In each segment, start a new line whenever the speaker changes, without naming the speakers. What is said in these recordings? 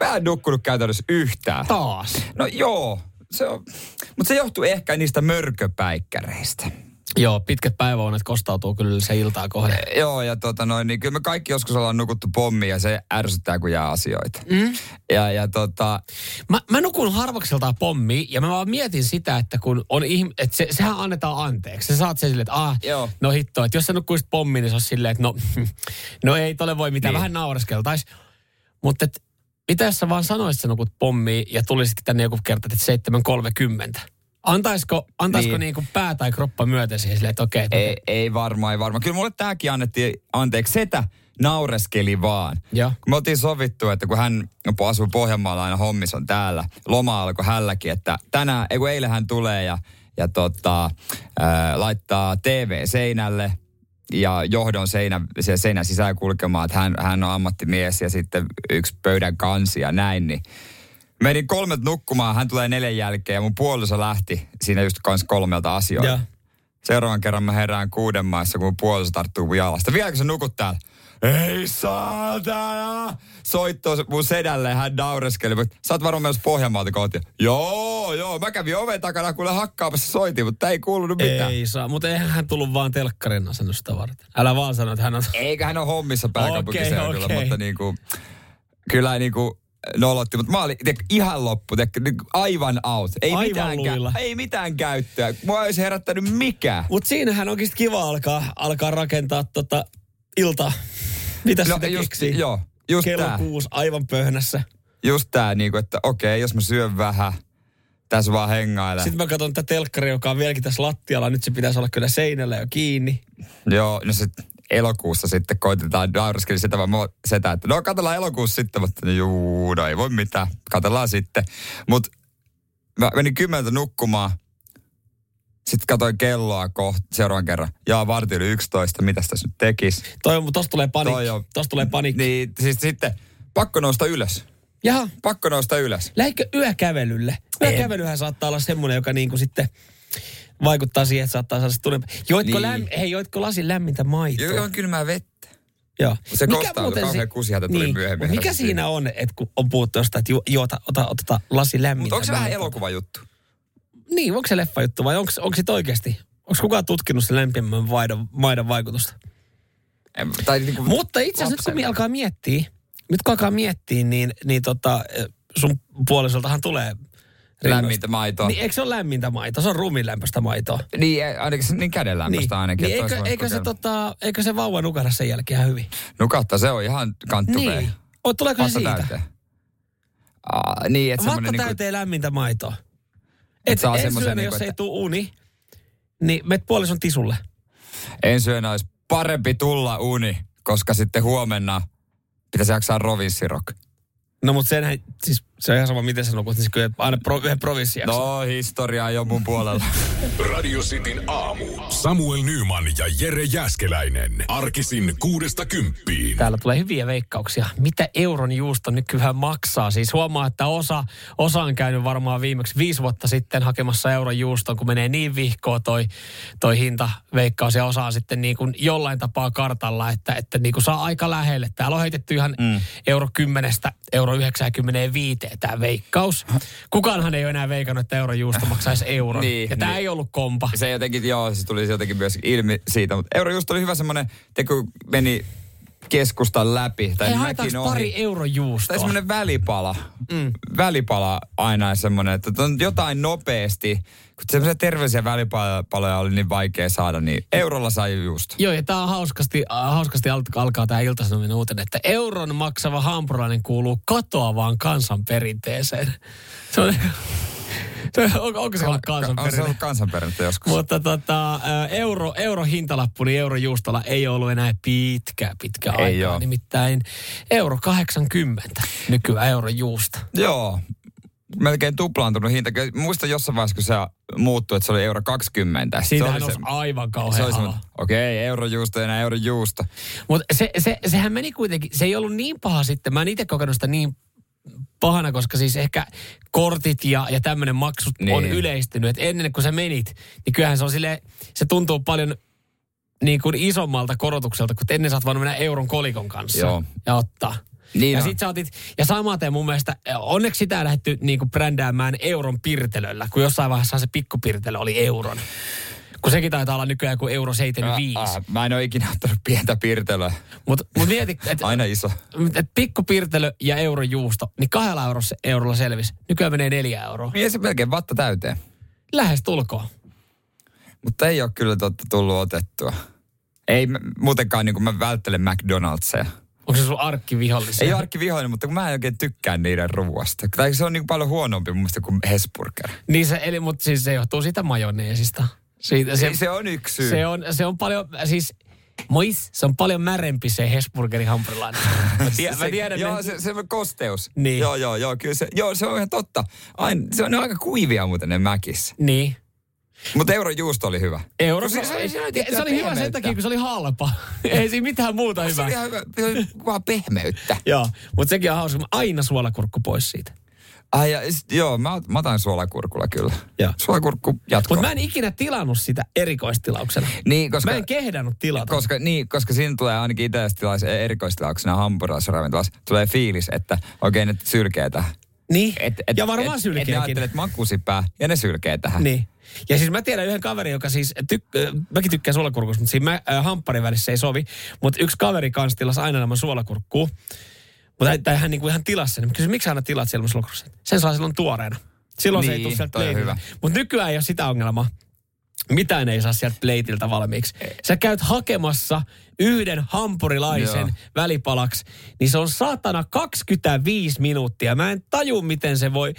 Mä en nukkunut käytännössä yhtään.
Taas.
No joo, se on, mutta se johtuu ehkä niistä mörköpäikkäreistä.
Joo, pitkät päiväunet kostautuu kyllä se iltaa kohde.
Joo, ja tota noin, niin kyllä me kaikki joskus ollaan nukuttu pommi ja se ärsyttää, kun jää asioita. Mm. Ja, ja tota,
Mä, mä nukun harvakseltaan pommi ja mä vaan mietin sitä, että kun on ihm- että se, sehän annetaan anteeksi. Sä saat sen silleen, että ah,
Joo.
no hitto, että jos sä nukkuisit pommi, niin se olisi silleen, että no, no ei tole voi mitään,
Niin.
vähän naureskeltais. Mutta mitä jos sä vaan sanoisit, että nukut pommiin ja tulisitkin tänne joku kerta, että 7.30? Antaisiko, antaisiko
Niin.
niin. pää tai kroppa myöten siihen silleen, että okei,
ei, ei varmaan, ei varmaan. Kyllä mulle tämäkin annettiin anteeksi. Setä naureskeli vaan. Kun me oltiin sovittu, että kun hän asuu Pohjanmaalla aina hommis on täällä, loma alkoi hälläkin, että tänään, ei kun eilen hän tulee ja, ja tota, ää, laittaa TV seinälle ja johdon seinä, se seinän sisään kulkemaan, että hän, hän on ammattimies ja sitten yksi pöydän kansi ja näin, niin Menin kolmet nukkumaan, hän tulee neljän jälkeen ja mun puoliso lähti siinä just kans kolmelta asioita.
Joo.
Seuraavan kerran mä herään kuuden maissa, kun mun puoliso tarttuu mun jalasta. Vieläkö sä nukut täällä? Ei saatana! Soittoo se mun sedälle, hän naureskeli. Sä oot varmaan myös Pohjanmaalta kotiin. Joo, joo. Mä kävin oven takana, kuule hakkaamassa soitin, mutta ei kuulunut mitään.
Ei saa, mutta eihän hän tullut vaan telkkarin asennusta varten. Älä vaan sano, että hän on...
Eikä hän ole hommissa pääkaupunkiseudulla,
Okei, okei.
mutta niinku, kyllä niinku nolotti, mutta mä olin tiedätkö, ihan loppu, tiedätkö, niinku aivan out. Ei,
Aivan
mitään,
luilla.
ei mitään käyttöä. Mua olisi herättänyt mikään.
Mutta siinähän onkin kiva alkaa, alkaa rakentaa tota iltaa. Mitä no, sitä
just,
keksii?
joo, just
Kello
tää.
kuusi, aivan pöhnässä.
Just tää, niinku, että okei, jos mä syön vähän, tässä vaan hengailen.
Sitten mä katson tätä telkkaria, joka on vieläkin tässä lattialla. Nyt se pitäisi olla kyllä seinällä jo kiinni.
Joo, no sit elokuussa sitten koitetaan naureskeli sitä, vaan sitä, että no katsellaan elokuussa sitten, mutta juu, no ei voi mitään, katsellaan sitten. Mutta mä menin kymmeneltä nukkumaan, sitten katsoin kelloa kohta seuraavan kerran. Jaa, varti yli 11, mitä tässä nyt tekis?
Toi, on- tosta tulee panikki.
Toi on-
Tosta tulee panikki.
Niin, siis sitten pakko nousta ylös.
Jaha,
Pakko nousta ylös.
lähdikö yökävelylle? Yökävelyhän saattaa olla semmoinen, joka niinku sitten vaikuttaa siihen, että saattaa saada se tunne. Joitko,
Niin.
läm, hei, joitko lasin lämmintä maitoa?
Joo, on kylmää vettä.
Joo.
Se
Mikä
kostautui,
muuten
kauhean kusihätä tuli myöhemmin
mut Mikä siinä on, että kun on puhuttu jostain, että ju, juota, ota, ota lasi lämmintä
Mutta onko se vähän
maitoa? Niin, onko se leffa juttu vai onko, onko se oikeasti? Onko kukaan tutkinut sen lämpimän maidon, maidon vaikutusta?
En, tai niinku
Mutta itse asiassa nyt kun alkaa miettiä, nyt kun alkaa miettiä, niin, niin tota, sun puolisoltahan tulee rinnosta.
Lämmintä maitoa.
Niin, eikö se ole lämmintä maitoa? Se on ruumiinlämpöistä maitoa.
Niin, ainakin se niin kädenlämpöistä
niin.
ainakin.
Niin eikö, eikö, se, tota, eikö se vauva nukahda sen jälkeen ihan hyvin?
Nukahtaa, se on ihan kanttu
Niin. O, tuleeko se siitä?
täyteen. Aa, niin, että
Vatta
niinku,
täyteen lämmintä maitoa.
Et
Et,
saa semmoisen niinku,
jos ei
että-
tuu uni, niin met puolison tisulle.
ensi yönä olisi parempi tulla uni, koska sitten huomenna pitäisi jaksaa rovinssirok.
No mutta senhän, siis se on ihan sama miten sä nukut, niin kyllä aina pro, yhden provinssin jaksaa.
No, historia ei ole mun puolella.
Radio Cityn aamu. Samuel Nyman ja Jere Jäskeläinen. Arkisin kuudesta kymppiin.
Täällä tulee hyviä veikkauksia. Mitä euron juusto nykyään maksaa? Siis huomaa, että osa, osa on käynyt varmaan viimeksi viisi vuotta sitten hakemassa euron juuston, kun menee niin vihkoa toi, toi hinta veikkaus ja osa on sitten niin kuin jollain tapaa kartalla, että, että niin kuin saa aika lähelle. Täällä on heitetty ihan mm. euro 10 euro 95 tämä veikkaus. Kukaanhan ei ole enää veikannut, että euron juusto maksaisi euron.
Niin,
ja tämä
niin.
ei ollut kompa.
se jotenkin, joo, se tuli jotenkin myös ilmi siitä. Mutta euro just oli hyvä semmoinen, kun meni keskustan läpi. Tai
Hei,
mäkin
haetaan
ohi.
pari euron juustoa.
Tai semmoinen välipala. Mm. Välipala aina semmoinen, että on jotain nopeasti. Kun semmoisia terveisiä välipaloja oli niin vaikea saada, niin eurolla sai just.
Joo, ja tämä on hauskasti, äh, hauskasti al- alkaa tämä iltasanominen uutinen, että euron maksava hampurilainen kuuluu katoavaan kansanperinteeseen. Se on, on, onko se ollut
On se
kansanperinne?
ollut kansanperinnettä joskus.
Mutta tota, euro, euro hintalappu, niin eurojuustolla ei ollut enää pitkä, pitkä
Ei
aikaa.
oo.
Nimittäin euro 80 nykyään eurojuusta.
Joo, melkein tuplaantunut hinta. Kyllä Muistan jossain vaiheessa, kun se muuttui, että se oli euro 20.
Siitähän
se
on aivan
se
kauhean
oli
halo.
semmoinen, okei, okay, eurojuusto enää eurojuusto.
Mutta se, se, sehän meni kuitenkin, se ei ollut niin paha sitten. Mä en itse kokenut sitä niin pahana, koska siis ehkä kortit ja, ja tämmöinen maksut niin. on
Niin.
yleistynyt. Et ennen kuin sä menit, niin kyllähän se on sille, se tuntuu paljon niin kuin isommalta korotukselta, kun ennen sä oot voinut mennä euron kolikon kanssa
Joo.
ja ottaa.
Niin
ja
on.
sit sä otit, ja samaten mun mielestä, onneksi sitä ei lähdetty niinku brändäämään euron pirtelöllä, kun jossain vaiheessa se pikkupirtelö oli euron. Kun sekin taitaa olla nykyään kuin euro 75.
Ää, ää, mä en ole ikinä ottanut pientä pirtelöä.
Mutta mut mieti, että
Aina iso.
et pikkupirtelö ja eurojuusto, niin kahdella eurolla, eurolla selvisi. Nykyään menee neljä euroa.
Niin se melkein vatta täyteen.
Lähes tulkoon.
Mutta ei ole kyllä totta tullut otettua. Ei muutenkaan niin kuin mä välttelen McDonald'sia.
Onko se sun arkkivihollisia?
Ei ole vihollinen, mutta kun mä en oikein tykkää niiden ruoasta. Tai se on niin paljon huonompi mun mielestä kuin Hesburger.
Niin se, eli, mutta siis se johtuu siitä majoneesista. Siitä,
Se, se on yksi syy.
se, on, se on paljon, siis Mois, se on paljon märempi se Hesburgerin hampurilainen. Mä, tie, mä tiedän,
Joo,
ne-
se, se on kosteus.
Niin.
Joo, joo, joo, kyllä se, joo, se on ihan totta. Ain, se on ne on aika kuivia muuten ne mäkissä.
Niin.
Mutta eurojuusto oli hyvä.
Euro,
Se-
se,
se oli-
se,
se oli
se, oli hyvä sen
pehmeyttä.
takia, kun se oli halpa. Ei siinä mitään muuta
Se
hyvää.
oli ihan hyvä, se oli vaan pehmeyttä.
Joo, mutta sekin on hauska. Aina suolakurkku pois siitä.
Ai, ja, sit- joo, mä, mä otan suolakurkulla kyllä.
Joo.
Suolakurkku jatkoa.
Mutta mä en ikinä tilannut sitä erikoistilauksena.
Niin, koska,
Mä en kehdannut tilata.
koska, niin, koska siinä tulee ainakin itselläs erikoistilauksena hampurilaisravintolassa tulee fiilis, että oikein ne sylkee tähän.
Niin,
Et, et,
ja varmaan
et, et ne
sylkeekin.
että makusipää ja ne sylkee tähän.
Niin. Ja siis mä tiedän yhden kaverin, joka siis, tyk- äh, mäkin tykkään suolakurkusta, mutta siinä mä, äh, hampparin välissä ei sovi. Mutta yksi kaveri kanssa tilasi aina nämä suolakurkkuu. Mutta tai hän niinku ihan tilasi sen. Mä kysyin, miksi aina tilaat siellä? Sen saa silloin tuoreena. Silloin se ei
Niin,
tule sieltä
toi on
pleitiltä.
hyvä.
Mutta nykyään ei ole sitä ongelmaa. Mitään ei saa sieltä pleitiltä valmiiksi. Sä käyt hakemassa yhden hampurilaisen
Joo.
välipalaksi, niin se on saatana 25 minuuttia. Mä en taju, miten se voi...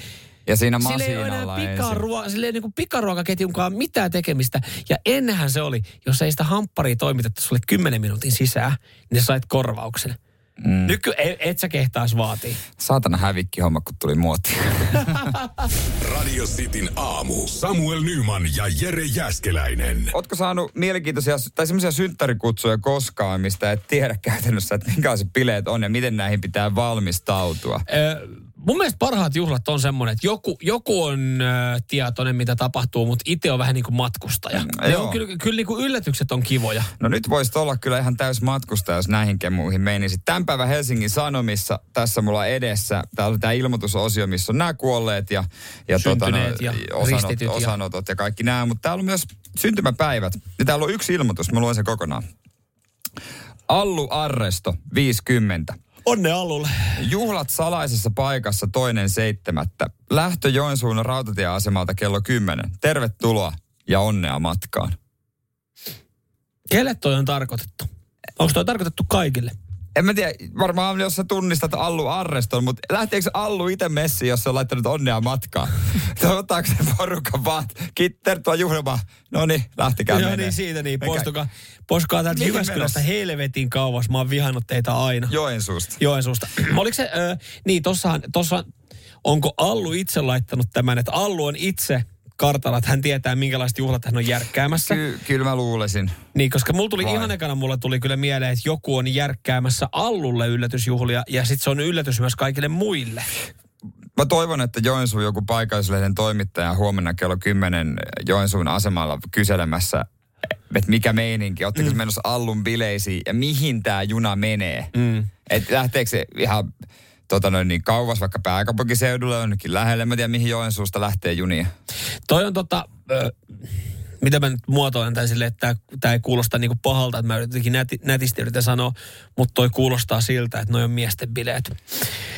Ja siinä
Sillä ei ole enää pikaruo, sillä ei niin kuin pikaruokaketjunkaan mitään tekemistä. Ja ennenhän se oli, jos ei sitä hampparia toimitettu sulle 10 minuutin sisään, niin sait korvauksen. Mm. Nyky, et, et sä kehtaas vaatii.
Saatana hävikki homma, kun tuli muotiin.
Radio Cityn aamu. Samuel Nyman ja Jere Jäskeläinen.
Ootko saanut mielenkiintoisia tai semmoisia synttärikutsuja koskaan, mistä et tiedä käytännössä, että minkälaiset bileet on ja miten näihin pitää valmistautua?
Ö, mun mielestä parhaat juhlat on semmoinen, että joku, joku on ö, tietoinen, mitä tapahtuu, mutta itse on vähän niin kuin matkustaja.
Mm,
Ne on, kyllä, kyllä niin kuin yllätykset on kivoja.
No nyt voisit olla kyllä ihan täys matkustaja, jos näihin kemuihin menisit. Tämän päivän Helsingin Sanomissa, tässä mulla edessä, täällä on tämä ilmoitusosio, missä on nämä kuolleet ja, ja,
Syntyneet ja
osanot,
ja-
osanotot ja kaikki nämä. Mutta täällä on myös syntymäpäivät. Ja täällä on yksi ilmoitus, mä luen sen kokonaan. Allu Arresto, 50.
Onne alulle.
Juhlat salaisessa paikassa toinen seitsemättä. Lähtö Joensuun rautatieasemalta kello 10. Tervetuloa ja onnea matkaan.
Kelle toi on tarkoitettu? Onko toi tarkoitettu kaikille?
En mä tiedä, varmaan jos sä tunnistat Allu Arreston, mutta lähteekö Allu itse messiin, jos se on laittanut onnea matkaan? Ottaako se porukan vaan, kitter tuo juhlama, no niin, lähtikää menee.
niin siitä niin. Poistukaa, poistukaa täältä
Mihin
Jyväskylästä
menossa?
helvetin kauas. Mä oon vihannut teitä aina.
Joensuusta.
Joensuusta. Oliko se, ö, niin tossahan, tossa, onko Allu itse laittanut tämän, että Allu on itse kartalla, että hän tietää minkälaiset juhlat hän on järkkäämässä.
Ky- kyllä mä luulisin.
Niin, koska mulla tuli
Vai?
ihan ekana, mulla tuli kyllä mieleen, että joku on järkkäämässä Allulle yllätysjuhlia ja sitten se on yllätys myös kaikille muille.
Mä toivon, että Joensuun joku paikallislehden toimittaja huomenna kello 10 Joensuun asemalla kyselemässä, että mikä meininki, ootteko mm. menossa Allun bileisiin ja mihin tämä juna menee. Mm. Että lähteekö se ihan tota noin, niin kauas vaikka pääkaupunkiseudulle jonnekin lähelle. Mä en tiedä, mihin Joensuusta lähtee junia.
Toi on tota, ö, mitä mä nyt muotoilen tämän silleen, että tämä ei kuulosta niinku pahalta, että mä jotenkin näti, nätisti yritän sanoa, mutta toi kuulostaa siltä, että noi on miesten bileet.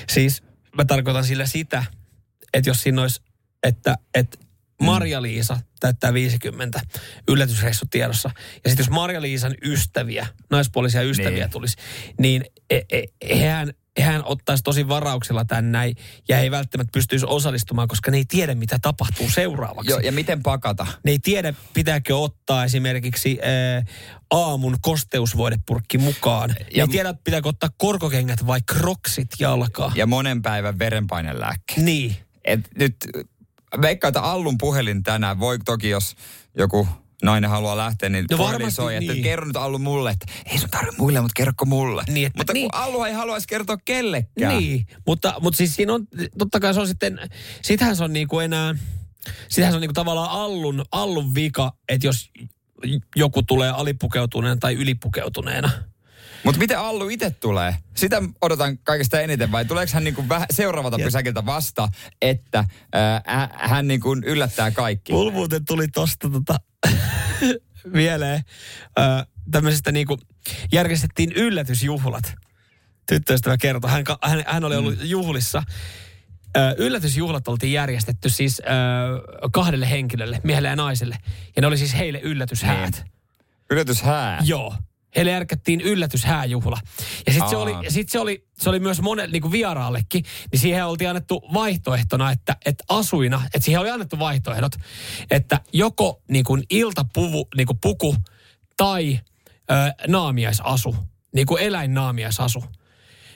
Siis mä tarkoitan sillä sitä, että jos siinä olisi, että, että Marja-Liisa täyttää 50 yllätysreissu tiedossa. Ja sitten jos Marja-Liisan ystäviä, naispuolisia ystäviä
Niin.
tulisi, niin e, e, hehän hän ottaisi tosi varauksella tämän näin ja ei välttämättä pystyisi osallistumaan, koska ne ei tiedä, mitä tapahtuu seuraavaksi.
Joo, ja miten pakata?
Ne ei tiedä, pitääkö ottaa esimerkiksi ää, aamun kosteusvoidepurkki mukaan. Ne
Ja-
ei tiedä, pitääkö ottaa korkokengät vai kroksit jalkaa.
Ja monen päivän verenpainelääkkeet.
Niin.
Et nyt veikkaa, että Allun puhelin tänään, voi toki jos joku nainen haluaa lähteä, niin
No varmasti
soi, että
niin.
kerro nyt Allu mulle, että ei sun tarvitse muille, mutta kerrokko mulle.
Niin, että-
mutta
niin.
kun Allu ei haluaisi kertoa kellekään.
Niin, mutta, mutta siis siinä on, totta kai se on sitten, sitähän se on niin kuin enää, sitähän se on niin kuin tavallaan allun, allun vika, että jos joku tulee alipukeutuneena tai ylipukeutuneena.
Mutta miten Allu itse tulee? Sitä odotan kaikesta eniten, vai tuleeko hän niinku vähän seuraavalta
Ja-
pysäkiltä vasta, että ää, hän niinku yllättää kaikki?
Mulla muuten tuli tosta tota, mieleen ö, tämmöisestä niinku, järjestettiin yllätysjuhlat. Tyttöystävä kertoi, hän, hän, hän oli ollut juhlissa. Ö, yllätysjuhlat oltiin järjestetty siis ö, kahdelle henkilölle, miehelle ja naiselle. Ja ne oli siis heille yllätyshäät.
Yllätyshää.
Joo. Heille järkättiin yllätyshääjuhla. Ja sitten se oli, sit se oli, se oli myös monelle niin kuin vieraallekin, niin siihen oltiin annettu vaihtoehtona, että, että asuina, että siihen oli annettu vaihtoehdot, että joko niin kuin iltapuvu, niin kuin puku tai ö, naamiaisasu, niin kuin eläinnaamiaisasu.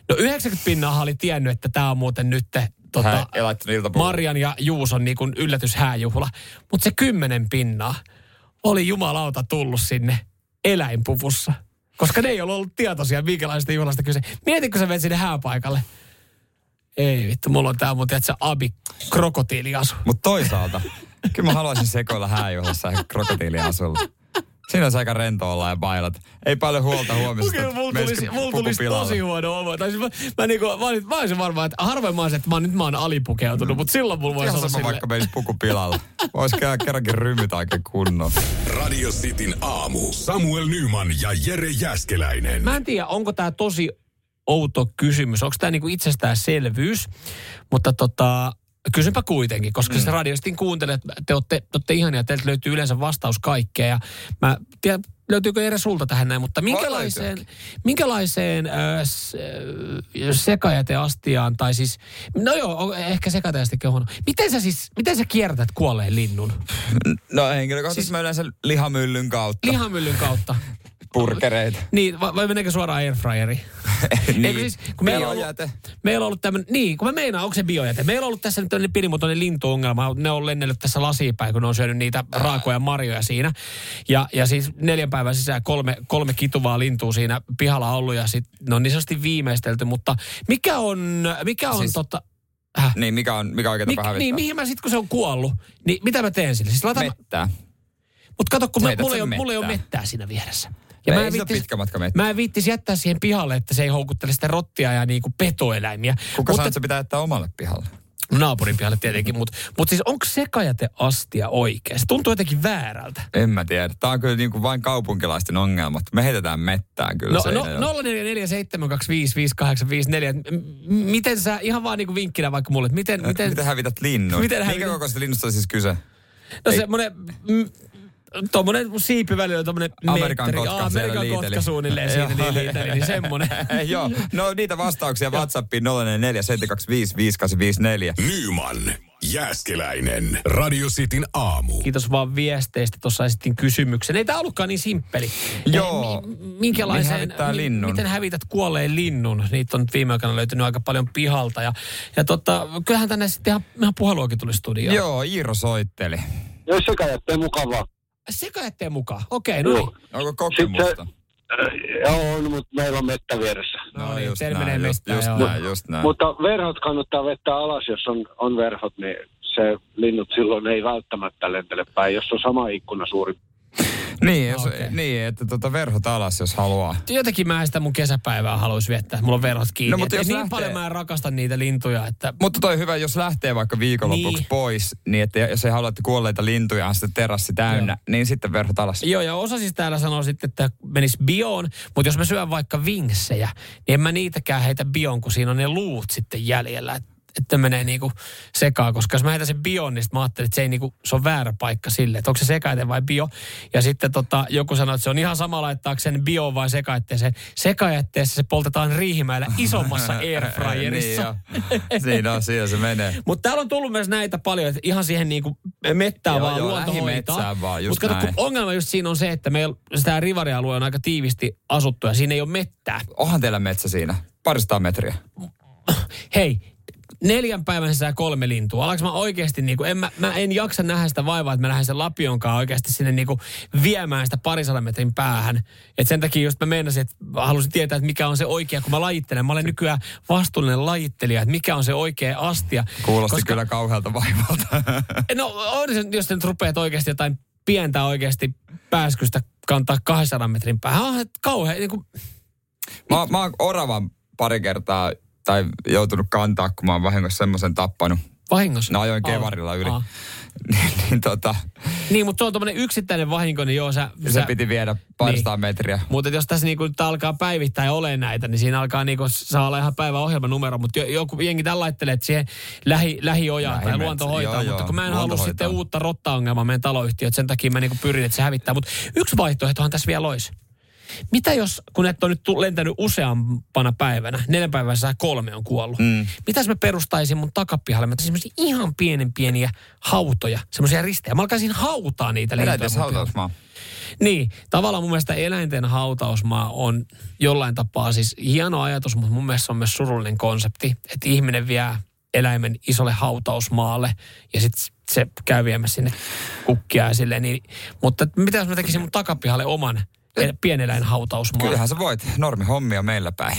No 90 pinnaa oli tiennyt, että tämä on muuten nyt tota. Marian ja Juuson niin kuin yllätyshääjuhla. Mutta se kymmenen pinnaa oli jumalauta tullut sinne eläinpuvussa. Koska ne ei ole ollut tietoisia, minkälaista juhlasta kyse. Mietitkö, sä menet sinne hääpaikalle? Ei vittu, mulla on tää mun, tiedätkö, abi krokotiiliasu.
Mutta toisaalta, kyllä mä haluaisin sekoilla hääjuhlassa krokotiiliasulla. Siinä on aika rento olla ja bailat. Ei paljon huolta huomisesta.
Kyllä mulla tulisi, mulla tulisi tosi huono olo. Tai siis mä, mä, niinku, mä, olin, mä olisin varmaan, että harvoin mä olisin, että mä, nyt mä oon alipukeutunut, mutta silloin mulla voisi
Ihan
olla
sama
silleen.
vaikka menisi puku pilalle. Vois käydä kerrankin rymyt oikein kunnon.
Radio Cityn aamu. Samuel Nyman ja Jere Jäskeläinen.
Mä en tiedä, onko tämä tosi outo kysymys. Onko tämä niinku itsestäänselvyys? Mutta tota, kysynpä kuitenkin, koska mm. se radiostin kuuntelee, että te olette, te olette ihania, teiltä löytyy yleensä vastaus kaikkeen. Ja mä tiedän, löytyykö Jere sulta tähän näin, mutta minkälaiseen, minkälaiseen äh, sekajäteastiaan, tai siis, no joo, ehkä sekajäteastikin on huono. Miten sä siis, miten sä kiertät kuolleen linnun?
No henkilökohtaisesti siis... mä yleensä lihamyllyn kautta.
Lihamyllyn kautta.
Purkereita.
Niin, vai, vai meneekö suoraan airfryeriin?
niin.
Eikö siis, kun meillä on ollut, meillä on ollut tämmöinen, niin, kun mä meinaan, onko se biojäte? Meillä on ollut tässä nyt tämmöinen pienimuotoinen lintuongelma. Ne on lennellyt tässä lasiin päin, kun ne on syönyt niitä raakoja marjoja siinä. Ja, ja siis neljän päivän sisään kolme, kolme kituvaa lintua siinä pihalla ollut ja sitten ne on niin sanotusti viimeistelty. Mutta mikä on, mikä on
Siis-
tota... Häh?
Niin, mikä on, mikä on oikea
Mik,
hävittää?
niin, mihin mä sitten, kun se on kuollut, niin mitä mä teen sille? Siis laitan,
Mettää.
mutta kato, kun mä, mulla, ei ole, mulla ei ole mettää siinä vieressä.
Ja
mä en viittis-
pitkä matka.
Mä en viittis jättää siihen pihalle, että se ei houkuttele sitä rottia ja niinku petoeläimiä.
Kuka
mutta,
sanoo, se pitää jättää omalle pihalle?
Naapurin pihalle tietenkin, mutta mut siis onko sekajäteastia oikein? Se tuntuu jotenkin väärältä.
En mä tiedä. Tämä on kyllä niin kuin vain kaupunkilaisten ongelmat. Me heitetään mettään kyllä
No, no 0447255854. M- Miten sä, ihan vaan niinku vinkkinä vaikka mulle, miten,
Miten,
miten,
hävität linnun?
Miten
Minkä
hävitän?
kokoisesta linnusta on siis kyse?
no
ei-
semmonen, mm, tommonen siipi välillä on tommonen
Amerikan
metteri.
kotka
Amerikan
liiteli.
kotka suunnilleen siinä niin liiteli, niin semmonen.
Joo, no niitä vastauksia WhatsAppiin 044
Nyman, Jääskeläinen. Radio Cityn aamu.
Kiitos vaan viesteistä. Tuossa esitin kysymyksen. Ei tämä ollutkaan niin simppeli.
Joo.
Mi- minkälaiseen,
hävittää linnun?
Miten hävität kuolleen linnun? Niitä on nyt viime aikoina löytynyt aika paljon pihalta. Ja, ja totta, kyllähän tänne sitten ihan, ihan puheluakin tuli studioon.
Joo, Iiro soitteli.
Jos sekajätteen mukavaa.
Sekajätteen mukaan. Okei, no niin.
Joo.
Onko kokemusta?
Äh, on, mutta meillä on mettä vieressä.
No niin,
just näin,
menee
just,
mestään,
just
joo.
näin, just näin.
Mutta verhot kannattaa vettää alas, jos on, on verhot, niin se linnut silloin ei välttämättä lentele päin, jos on sama ikkuna suuri.
Niin, jos,
Okei.
niin, että tota verhot alas, jos haluaa.
Jotenkin mä sitä mun kesäpäivää haluaisi viettää. Mulla on verhot kiinni.
No, mutta jos
niin
lähtee-
paljon mä en rakasta niitä lintuja, että...
Mutta toi hyvä, jos lähtee vaikka viikonlopuksi
Niin.
pois, niin että jos ei halua, että kuolleita lintuja on sitten terassi täynnä, niin sitten verhot alas.
Joo, ja osa siis täällä sanoo sitten, että menis bioon, mutta jos mä syön vaikka vinksejä, niin en mä niitäkään heitä bioon, kun siinä on ne luut sitten jäljellä. Et, että menee niinku sekaan, koska jos mä heitän sen bion, niin mä ajattelin, että se, ei niinku, se on väärä paikka sille, että onko se sekaite vai bio. Ja sitten tota, joku sanoi, että se on ihan sama laittaako sen bio vai sekaitteeseen. Sekaitteessa se poltetaan riihimäellä isommassa airfryerissa.
niin. Siinä on, siinä se menee.
Mutta täällä on tullut myös näitä paljon, että ihan siihen niinku mettään
Joo,
vaan
joo,
luonto
lähimetsään
hoitaa.
vaan, just
Mutta kato, kun
näin.
ongelma just siinä on se, että meillä tämä rivarialue on aika tiivisti asuttu ja siinä ei ole mettää.
Onhan teillä metsä siinä? Paristaa metriä.
Hei, neljän päivän sisään kolme lintua. Alaks mä oikeasti, niinku, en, mä, mä, en jaksa nähdä sitä vaivaa, että mä lähden sen lapionkaan oikeasti sinne niinku, viemään sitä parisadan metrin päähän. Et sen takia just mä meinasin, että halusin tietää, että mikä on se oikea, kun mä lajittelen. Mä olen nykyään vastuullinen lajittelija, että mikä on se oikea astia.
Kuulosti
Koska-
kyllä kauhealta vaivalta.
No on se, jos nyt rupeat oikeasti jotain pientä oikeasti pääskystä kantaa 200 metrin päähän. On kauhean, niin kuin,
mä, mä oon oravan pari kertaa tai joutunut kantaa, kun mä oon vahingossa semmoisen tappanut.
vahingossa.
No ajoin kevarilla yli.
aa.
niin, niin tota,
Niin, mutta se on tommonen yksittäinen vahinko, niin joo, sä...
se
sä
piti viedä paristaa
Niin.
metriä.
Mutta jos tässä niinku alkaa päivittäin ole näitä, niin siinä alkaa niinku, saa olla ihan päivän ohjelmanumero, mutta jo, joku jengi tällä laittelee, että siihen lähi, lähiojaan tai luonto hoitaa,
joo,
mutta
joo,
kun mä en halua sitten uutta rotta-ongelmaa meidän taloyhtiöt, sen takia mä niinku pyrin, että se hävittää. Mutta yksi vaihtoehtohan tässä vielä olisi. Mitä jos, kun et on nyt lentänyt useampana päivänä, neljän päivän sisään kolme on kuollut. Mm. Mitäs mä perustaisin mun takapihalle? Mä semmoisia ihan pienen pieniä hautoja, semmoisia ristejä. Mä alkaisin hautaa niitä
hautausmaa.
Niin, tavallaan mun mielestä eläinten hautausmaa on jollain tapaa siis hieno ajatus, mutta mun mielestä se on myös surullinen konsepti, että ihminen vie eläimen isolle hautausmaalle ja sitten se käy viemässä sinne kukkia ja silleen. Niin, mutta mitä jos mä tekisin mun takapihalle oman el- pieneläinhautausmaan?
Kyllähän sä voit. Normi hommia meillä päin.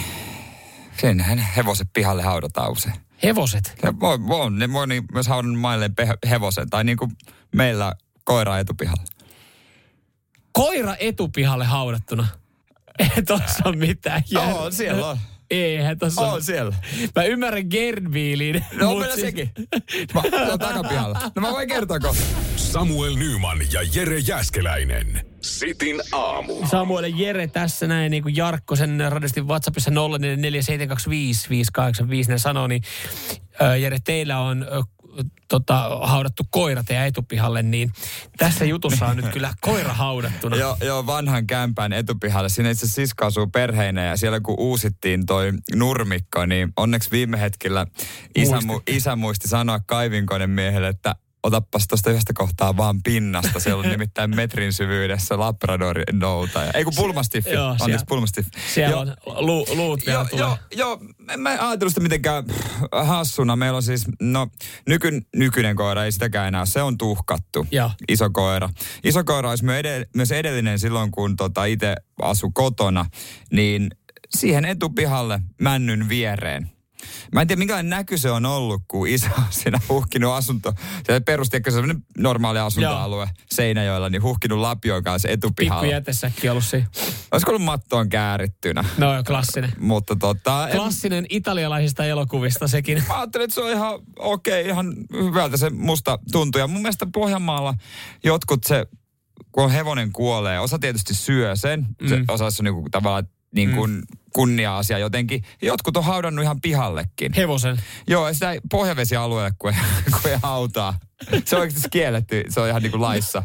Sinnehän hevoset pihalle haudataan usein.
Hevoset.
Ja voi, voi, ne voi niin, myös haudannut mailleen pe- hevosen. Tai niin kuin meillä koira etupihalla.
Koira etupihalle haudattuna. Ei tossa ole mitään järkeä.
On, siellä on.
Eihän tossa
On siellä.
Mä ymmärrän Gerdbiilin.
No on meillä
siis-
sekin. Mä, se on takapihalla. No mä voin kertoa kohta.
Samuel Nyman ja Jere Jäskeläinen. Sitin aamu.
Samuel Jere tässä näin, niin kuin Jarkko sen radistin WhatsAppissa 0447255854 ne sanoo, niin Jere, teillä on tota, haudattu koira teidän etupihalle, niin tässä jutussa on nyt kyllä koira haudattuna.
Joo, joo, vanhan kämpään etupihalle. Siinä itse asiassa sisko asuu perheinä ja siellä kun uusittiin toi nurmikko, niin onneksi viime hetkellä isä, mu, isä muisti sanoa kaivinkoinen miehelle, että otappas tuosta yhdestä kohtaa vaan pinnasta. Siellä on nimittäin metrin syvyydessä Labrador noutaja. Ei kun pulmastiffi.
Joo,
Anteeksi,
siellä-
pulmastiffi.
Siellä
Joo.
on lu, luut vielä
Joo,
tulee.
joo, joo, en mä ajatellut sitä mitenkään hassuna. Meillä on siis, no nyky, nykyinen koira, ei sitäkään enää, se on tuhkattu.
Joo.
Iso koira. Iso koira olisi myös edellinen silloin, kun tota itse asu kotona, niin siihen etupihalle männyn viereen. Mä en tiedä, minkälainen näky se on ollut, kun isä on siinä huhkinut asunto. Se perusti ehkä sellainen normaali asuntoalue Seinäjoella, niin huhkinut lapioon kanssa
Pikku
etupihalla.
jätesäkki ollut siinä.
Olisiko ollut mattoon käärittynä?
No joo, klassinen.
Mutta tota... en-
Klassinen italialaisista elokuvista sekin.
Mä ajattelin, että se on ihan okei, okay, ihan hyvältä se musta tuntuu. Ja mun mielestä Pohjanmaalla jotkut se, kun on hevonen kuolee, osa tietysti syö sen, mm. se, osa se on niinku tavallaan niin kuin mm. Kunnia-asia jotenkin. Jotkut on haudannut ihan pihallekin.
Hevosen.
Joo, ja sitä ei pohjavesialueelle, kun ei, kun ei hautaa. Se on oikeasti kielletty, se on ihan niin kuin laissa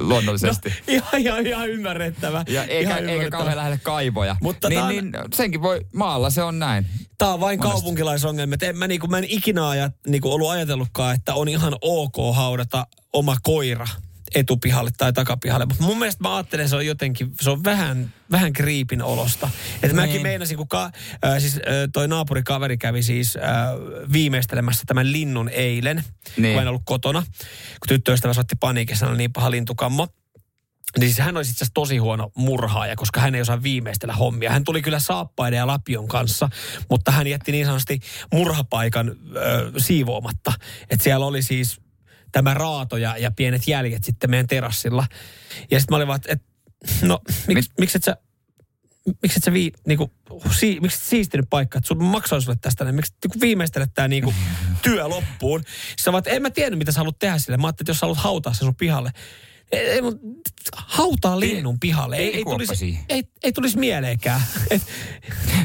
luonnollisesti.
No, ihan, ihan, ihan ymmärrettävä.
Ja eikä,
ihan
eikä
ymmärrettävä.
kauhean lähelle kaivoja.
Mutta
niin,
tää on-
niin, senkin voi, maalla se on näin.
Tämä on vain
Monesti.
kaupunkilaisongelma. En mä, niinku, mä en ikinä ajat, niinku, ollut ajatellutkaan, että on ihan ok haudata oma koira etupihalle tai takapihalle. Mutta mun mielestä mä ajattelen, että se on jotenkin, se on vähän, vähän kriipin olosta. Että mäkin
Niin.
meinasin, kun ka, äh, siis, äh, toi naapurikaveri kävi siis äh, viimeistelemässä tämän linnun eilen,
Niin.
kun en ollut kotona. Kun tyttöystävä otti paniikissa, oli niin paha lintukammo. Niin siis hän olisi itse asiassa tosi huono murhaaja, koska hän ei osaa viimeistellä hommia. Hän tuli kyllä saappaiden ja lapion kanssa, mutta hän jätti niin sanotusti murhapaikan ö, siivoamatta. Että siellä oli siis tämä raato ja, ja pienet jäljet sitten meidän terassilla. Ja sitten mä olin vaan, että et, no miksi, miksi et sä miksi et sä vii, niinku, si, miksi et siistinyt paikka, että sun maksaa sulle tästä, niin miksi niinku viimeistelet tää niinku työ loppuun. Sä vaan, että en mä tiennyt, mitä sä haluat tehdä sille. Mä ajattelin, että jos sä haluat hautaa sen sun pihalle, Ei, ei, hautaa linnun pihalle. Ei, ei, tulisi, ei, ei tulisi mieleenkään. Et,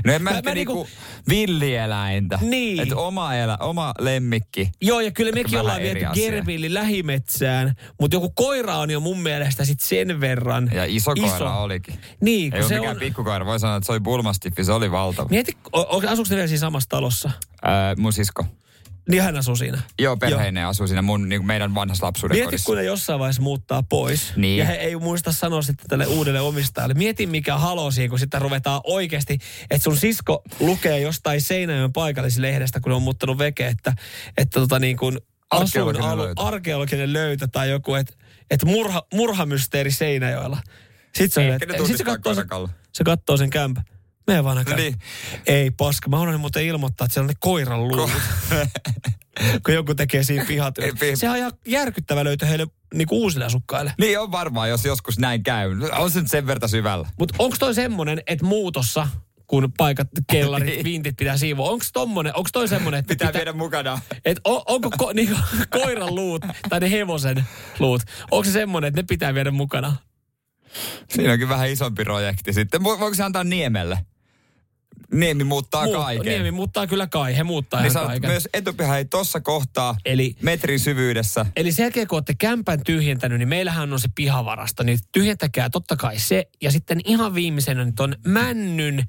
No en mä,
Mä- mä
niinku,
niinku-
villieläintä.
Niin.
Että oma, elä, oma lemmikki.
joo, ja kyllä mekin ollaan viety
asia.
Gervillin lähimetsään, mutta joku koira on jo mun mielestä sit sen verran
Ja iso, koira olikin.
Niin,
Ei
kun se
mikään
on...
pikkukoira. Voi sanoa, että se oli bulmastiffi. Se oli valtava.
Mieti, asuuko ne vielä siinä samassa talossa?
Ää, mun sisko.
Niin hän asuu siinä.
Joo, perheinen asuu siinä mun, niin meidän vanhassa lapsuuden
Mieti,
kodissa.
kun ne jossain vaiheessa muuttaa pois.
Niin.
Ja he ei muista sanoa sitten tälle uudelle omistajalle. Mieti, mikä halo siinä, kun sitten ruvetaan oikeasti, että sun sisko lukee jostain Seinäjoen paikallislehdestä, kun ne on muuttanut veke, että, että tota niin kuin
Arkeologinen
asuinalu-
löytö.
arkeologinen löytö tai joku, että, että murha, murhamysteeri Seinäjoella. Sitten se,
ne
sit se, katsoo, se katsoo sen kämpä. Mene vaan kämpä.
Niin.
Ei paska. Mä unohdin muuten ilmoittaa, että siellä on ne koiran luut. kun joku tekee siinä pihatyötä.
Ei, pi-
Se on ihan järkyttävä löytö heille niin uusille asukkaille.
Niin on varmaan, jos joskus näin käy. On se nyt sen verta syvällä.
Mutta onko toi semmonen, että muutossa, kun paikat, kellarit,
Niin.
vintit pitää siivoa, onko tommonen, onko toi semmonen, että
Pitää, viedä mukana.
Et on, onko ko, niinku, koiran luut tai ne hevosen luut, onko se semmonen, että ne pitää viedä mukana?
Siinä onkin vähän isompi projekti sitten. Vo- Voiko se antaa Niemelle? Niemi muuttaa
Muut-
kaiken.
Niemi muuttaa kyllä kai, he muuttaa
niin
ihan kaiken.
myös etupiha ei tossa kohtaa
Eli
metrin syvyydessä.
Eli sen jälkeen, kun olette kämpän tyhjentänyt, niin meillähän on se pihavarasto, niin tyhjentäkää totta kai se. Ja sitten ihan viimeisenä niin ton männyn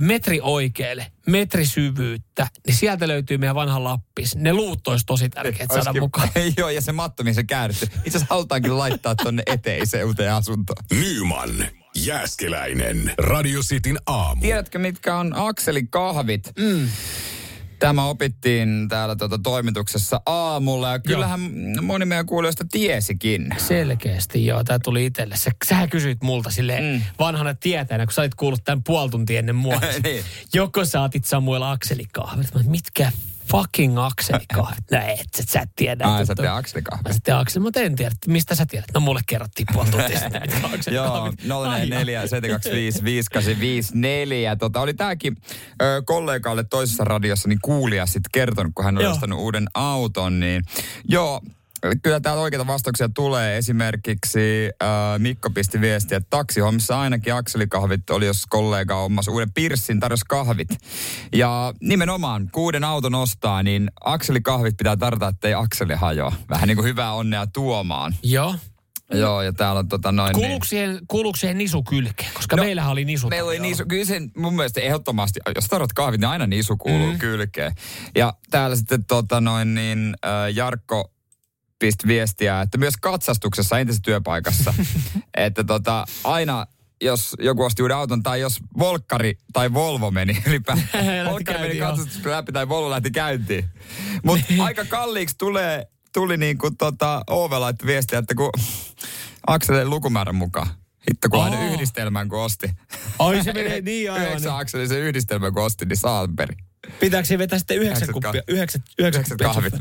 metri oikealle, metri syvyyttä, niin sieltä löytyy meidän vanha lappis. Ne luut olisi tosi tärkeät saada mukaan.
Joo, ja se matto, mihin se. Itse asiassa halutaankin laittaa tonne eteiseen uuteen asuntoon.
Nyman, Jääskeläinen, Radio Cityn aamu.
Tiedätkö, mitkä on Akselin kahvit? Mm. Tämä opittiin täällä tuota toimituksessa aamulla ja kyllähän moni meidän kuulijoista tiesikin.
Selkeästi, joo. Tämä tuli itselle. Se, sähän kysyit multa silleen
Mm.
vanhana tietäjänä, kun sä olit kuullut tämän puoli tuntia ennen mua.
Niin.
Joko sä otit Samuel akselikahvit? Mä, olin, mitkä fucking akselikahvit? No et, et, sä et tiedä.
Ai, sä
toi-
teet Akselin kahvit.
Mä sitten Akseli, mutta en tiedä, mistä sä tiedät. No mulle kerrottiin puoli tuntia sitten, mitkä
Joo,
kahvit.
044 725 5854. Tota, oli tämäkin ö, kollegalle toisessa radiossa niin kuulija sitten kertonut, kun hän oli
Joo.
ostanut uuden auton. Niin, joo, kyllä täältä oikeita vastauksia tulee. Esimerkiksi äh, Mikko pisti viestiä, että taksihommissa ainakin akselikahvit oli, jos kollega ommasi uuden pirssin, tarjosi kahvit. Ja nimenomaan, kun uuden auton ostaa, niin akselikahvit pitää tarjota, ettei akseli hajoa. Vähän niin kuin hyvää onnea tuomaan.
Joo.
Joo, ja täällä on tota noin... niin-
Kuuluuko siihen, kuuluuko siihen nisu kylkeen? Koska
No,
meillähän oli nisu.
Meillä oli
tarjolla.
nisu, kyllä sen mun mielestä ehdottomasti, jos tarvitset kahvit, niin aina nisu kuuluu mm. kylkeen. Ja täällä sitten tota noin niin, äh, Jarkko pisti viestiä, että myös katsastuksessa entisessä työpaikassa, että tota, aina jos joku osti uuden auton tai jos Volkkari tai Volvo meni ylipäätään. Volkkari meni katsastuksen läpi tai Volvo lähti käyntiin. Mutta aika kalliiksi tulee, tuli niin kuin tota, Ove laittoi viestiä, että kun Akselin lukumäärän mukaan. Hitto, kun aina yhdistelmän kun osti.
Ai se menee niin aivan.
Yhdeksän akselisen yhdistelmän kun osti, niin Saalberi.
Pitääkö se vetää sitten yhdeksän kuppia?
kahvit.
Yhdeksän, yhdeksän
kahvit,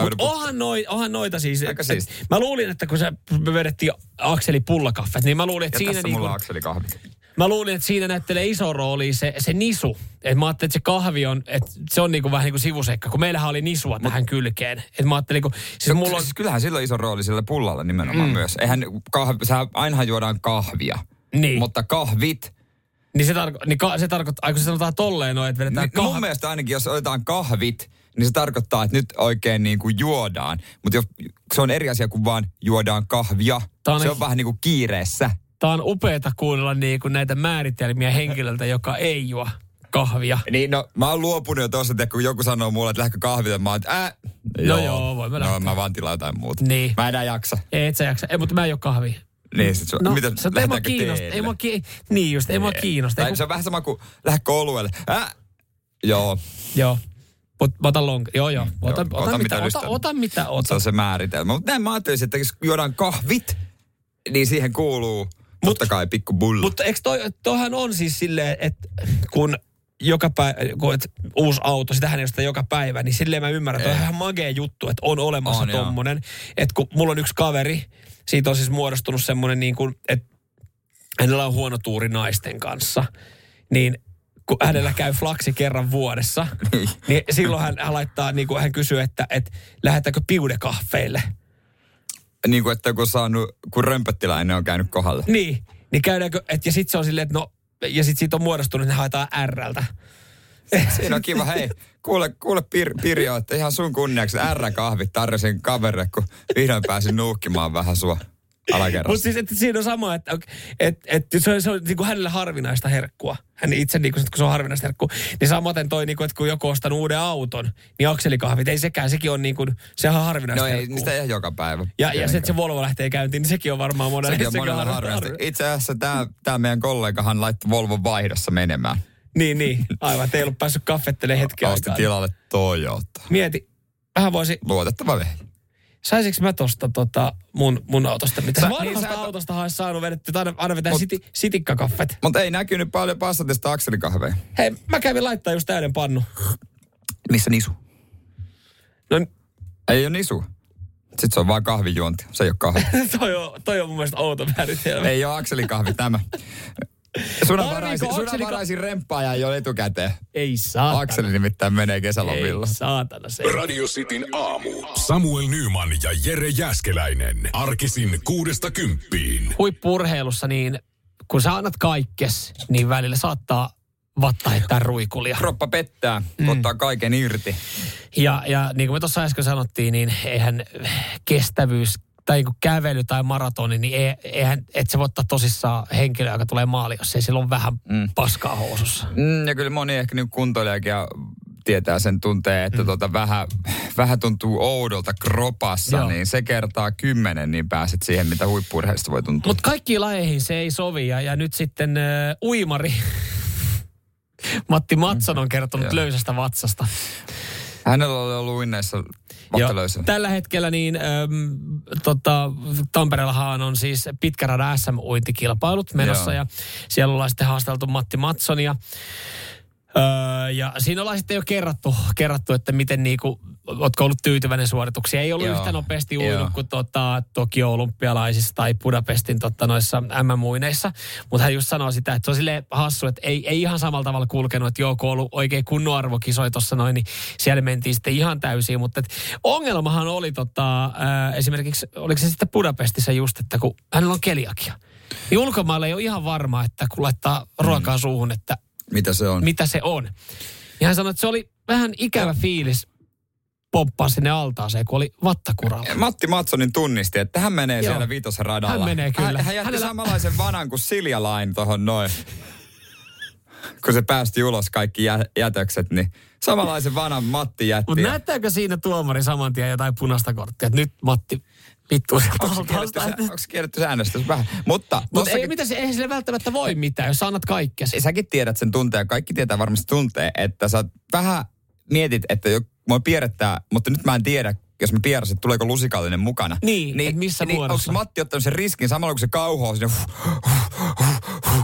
Mut onhan, noi, onhan noita siis.
Aika
et-
siisti.
Mä luulin, että kun sä me vedettiin Akseli pullakaffet, niin mä luulin, että
Ja
siinä,
tässä
niin
mulla
kun,
on akselikahvit.
mä luulin, että siinä näyttelee iso rooli se, se nisu. Et mä ajattelin, että se kahvi on, että se on niinku vähän niin kuin sivuseikka, kun meillähän oli nisua tähän kylkeen. Et mä ajattelin, kun, siis
Mulla
mulla on,
Siis kyllähän sillä on iso rooli sillä pullalla nimenomaan mm. myös. Eihän kahvi, sä ainahan juodaan kahvia.
Niin.
Mutta kahvit,
niin se, tarko, niin ka, se tarkoittaa, kun se sanotaan tolleen noin, että vedetään
niin, no mun mielestä ainakin jos otetaan kahvit, niin se tarkoittaa, että nyt oikein niin kuin juodaan. Mutta jos se on eri asia kuin vaan juodaan kahvia.
On
se on vähän niin kuin kiireessä.
Tämä on upeata kuunnella niin kuin näitä määritelmiä henkilöltä, joka ei juo kahvia.
Niin no, mä oon luopunut jo tossa, että kun joku sanoo mulle, että lähdekö kahville, mä oon, että ää,
No joo, voimme
No
lähteä.
mä vaan tilaan jotain muuta.
Niin.
Mä enää jaksa.
Ei, et sä jaksa. Ei, mutta mä en juo kahvia.
Niin, sit su,
No,
mitä,
se, ei mua
lähdetäänkö
kiinnosta.
teille?
Ei mua ki- niin just, ei mua kiinnosta. Ei, kun,
se on vähän sama kuin lähdekö oluelle. Äh? Joo,
joo. Mut mä otan long. Joo, joo. Ota,
Joo,
ota,
ota
ota,
mitä
ota,
lystät.
ota, mitä
se
ota.
on se määritelmä. Mutta näin mä ajattelisin, että jos juodaan kahvit, niin siihen kuuluu totta kai pikku bullu.
Mutta eikö toi, toihan on siis silleen, että kun joka päivä, kun et, uusi auto, sitähän ei ole sitä joka päivä, niin silleen mä ymmärrän, että on
Ei.
ihan magea juttu, että on olemassa
On,
on, tommonen. Että kun mulla on yksi kaveri, siitä on siis muodostunut semmoinen niin kuin, että hänellä on huono tuuri naisten kanssa, niin kun hänellä käy flaksi kerran vuodessa,
Niin.
niin silloin hän, hän laittaa, niin kuin hän kysyy, että, että lähdetäänkö piudekahveille.
niin kuin, että kun saanut, kun römpöttiläinen on käynyt kohdalle.
Niin, niin käydäänkö, et, ja sitten se on silleen, että no, ja sitten siitä on muodostunut, että ne haetaan Rltä.
Siinä on kiva, hei, kuule, kuule Pir, Pirjo, että ihan sun kunniaksi R-kahvit tarjosin kaverille, kun vihdoin pääsin nuukkimaan vähän sua
Mutta siis että siinä on sama, että et, et, se on, se on niin kuin hänelle harvinaista herkkua. Hän itse, niin kuin, kun se on harvinaista herkkua. Niin samaten toi, niin kuin, että kun joku ostanut uuden auton, niin akselikahvit, ei sekään, sekin on niin kuin, sehän on harvinaista
No ei,
herkkua.
niistä ei joka päivä.
Ja, ja se, että se Volvo lähtee käyntiin, niin sekin on varmaan monelle.
Sekin on monella harvinaista. Itse asiassa tämä, tämä meidän kollegahan laittoi Volvon vaihdossa menemään.
Niin, niin. Aivan, ei ollut päässyt kaffettelemaan hetken
Osti
aikaa.
tilalle Toyota.
Mieti, vähän voisi,
Luotettava vehje.
saisinko mä tosta tota mun, mun autosta mitä?
Sä-
Sä,
niin
vanhasta
sä
autosta olisi saanut vedetty, aina, aina vetää
Mut-
siti, sitikkakaffet.
Mutta ei näkynyt paljon Passatista akselikahveja.
Hei, mä kävin laittaa just täyden pannu.
Missä nisu?
No
Ei ole nisu. Sitten se on vaan kahvijuonti. Se ei ole kahvi.
toi on, toi on mun mielestä outo määritelmä.
ei ole akselikahvi tämä. Sunanvaraisin, sunanvaraisin remppaaja ei ole etukäteen.
Ei saatana.
Akseli nimittäin menee kesälomilla.
Ei saatana se.
Radio Cityn aamu. Samuel Nyman ja Jere Jäskeläinen. Arkisin kuudesta kymppiin.
Huippurheilussa niin, kun sä annat kaikkes, niin välillä saattaa vatta heittää ruikulia.
Kroppa pettää, mm. ottaa kaiken irti.
Ja, ja niin kuin me tuossa äsken sanottiin, niin eihän kestävyys tai kun kävely tai maratoni, niin ei- eihän, et se voi ottaa tosissaan henkilö, joka tulee maali, jos ei sillä ole vähän mm. paskaa housussa.
Mm, ja kyllä moni ehkä niin kuntoilijakin ja tietää sen tuntee, että mm. tota vähän, vähän tuntuu oudolta kropassa,
Joo.
niin se kertaa kymmenen, niin pääset siihen, mitä huippurheista voi tuntua.
Mutta kaikkiin lajeihin se ei sovi. Ja, ja nyt sitten äh, uimari Matti Matson on kertonut
Joo.
löysästä vatsasta.
Hänellä oli ollut uinneissa vattalöissä.
Tällä hetkellä niin äm, tota, Tampereellahan on siis pitkä radan SM-uintikilpailut menossa
Joo.
ja siellä ollaan sitten haasteltu Matti Matsonia. Öö, ja siinä ollaan sitten jo kerrattu, kerrattu että miten niinku, ootko ollut tyytyväinen suorituksia. Ei ollut
Joo.
yhtä nopeasti
Joo.
uinut kuin tota, Tokio olympialaisissa tai Budapestin tota, noissa MM-uineissa. Mutta hän just sanoo sitä, että se on silleen hassu, että ei, ei ihan samalla tavalla kulkenut, että joo, kun on ollut oikein kunnon arvokisoja tuossa noin, niin siellä mentiin sitten ihan täysiin. Mutta et ongelmahan oli tota, ää, esimerkiksi, oliko se sitten Budapestissa just, että kun hänellä on keliakia. Niin ulkomailla ei ole ihan varma, että kun laittaa ruokaa suuhun, että
Mitä se on?
mitä se on. Ja hän sanoi, että se oli vähän ikävä fiilis pomppaa sinne altaaseen, kun oli vattakuralla.
Matti Matsonin tunnisti, että hän menee
Joo.
siellä vitosen radalla.
Hän menee kyllä.
Hän, hän jätti
Hänellä-
samanlaisen vanan kuin Silja Lain tuohon noin. kun se päästi ulos kaikki jä, jätökset, niin samanlaisen vanan Matti jätti.
Mutta näyttääkö siinä tuomari saman tien jotain punaista korttia, että nyt Matti vittu
se onko kielletty säännöstys vähän? Mutta
Mutta ei, mitä se, eihän sille välttämättä voi mitään, jos annat kaikkesi.
säkin tiedät sen tunteen, ja kaikki tietää varmasti tuntee, että sä vähän mietit, että jo, mua pierrettää, mutta nyt mä en tiedä, jos mä pieräsin, että tuleeko lusikallinen mukana.
Niin, et missä
niin,
muodossa?
Onko Matti ottanut sen riskin samalla, kun se kauho on sinne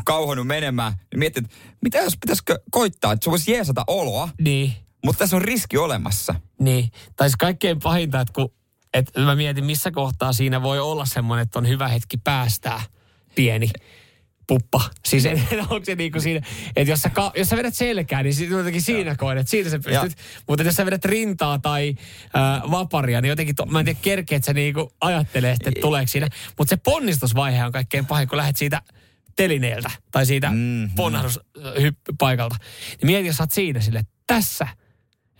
kauhonut menemään, niin mietit, että mitä jos pitäisikö koittaa, että se voisi jeesata oloa,
Niin,
mutta tässä on riski olemassa.
niin. Tai siis kaikkein pahinta, että kun että mä mietin, missä kohtaa siinä voi olla semmoinen, että on hyvä hetki päästää pieni puppa. Siis en, onko se niin kuin siinä, että jos sä, ka, jos sä vedät selkää, niin jotenkin siinä koen, että siinä sä pystyt. Mutta jos sä vedät rintaa tai äh, vaparia, niin jotenkin, to, mä en tiedä kerkeet sä niinku ajattelee, että tuleeko siinä. Mutta se ponnistusvaihe on kaikkein pahin, kun lähdet siitä telineeltä tai siitä mm-hmm. ponnahduspaikalta. Niin mieti, jos sä oot siinä sille, tässä.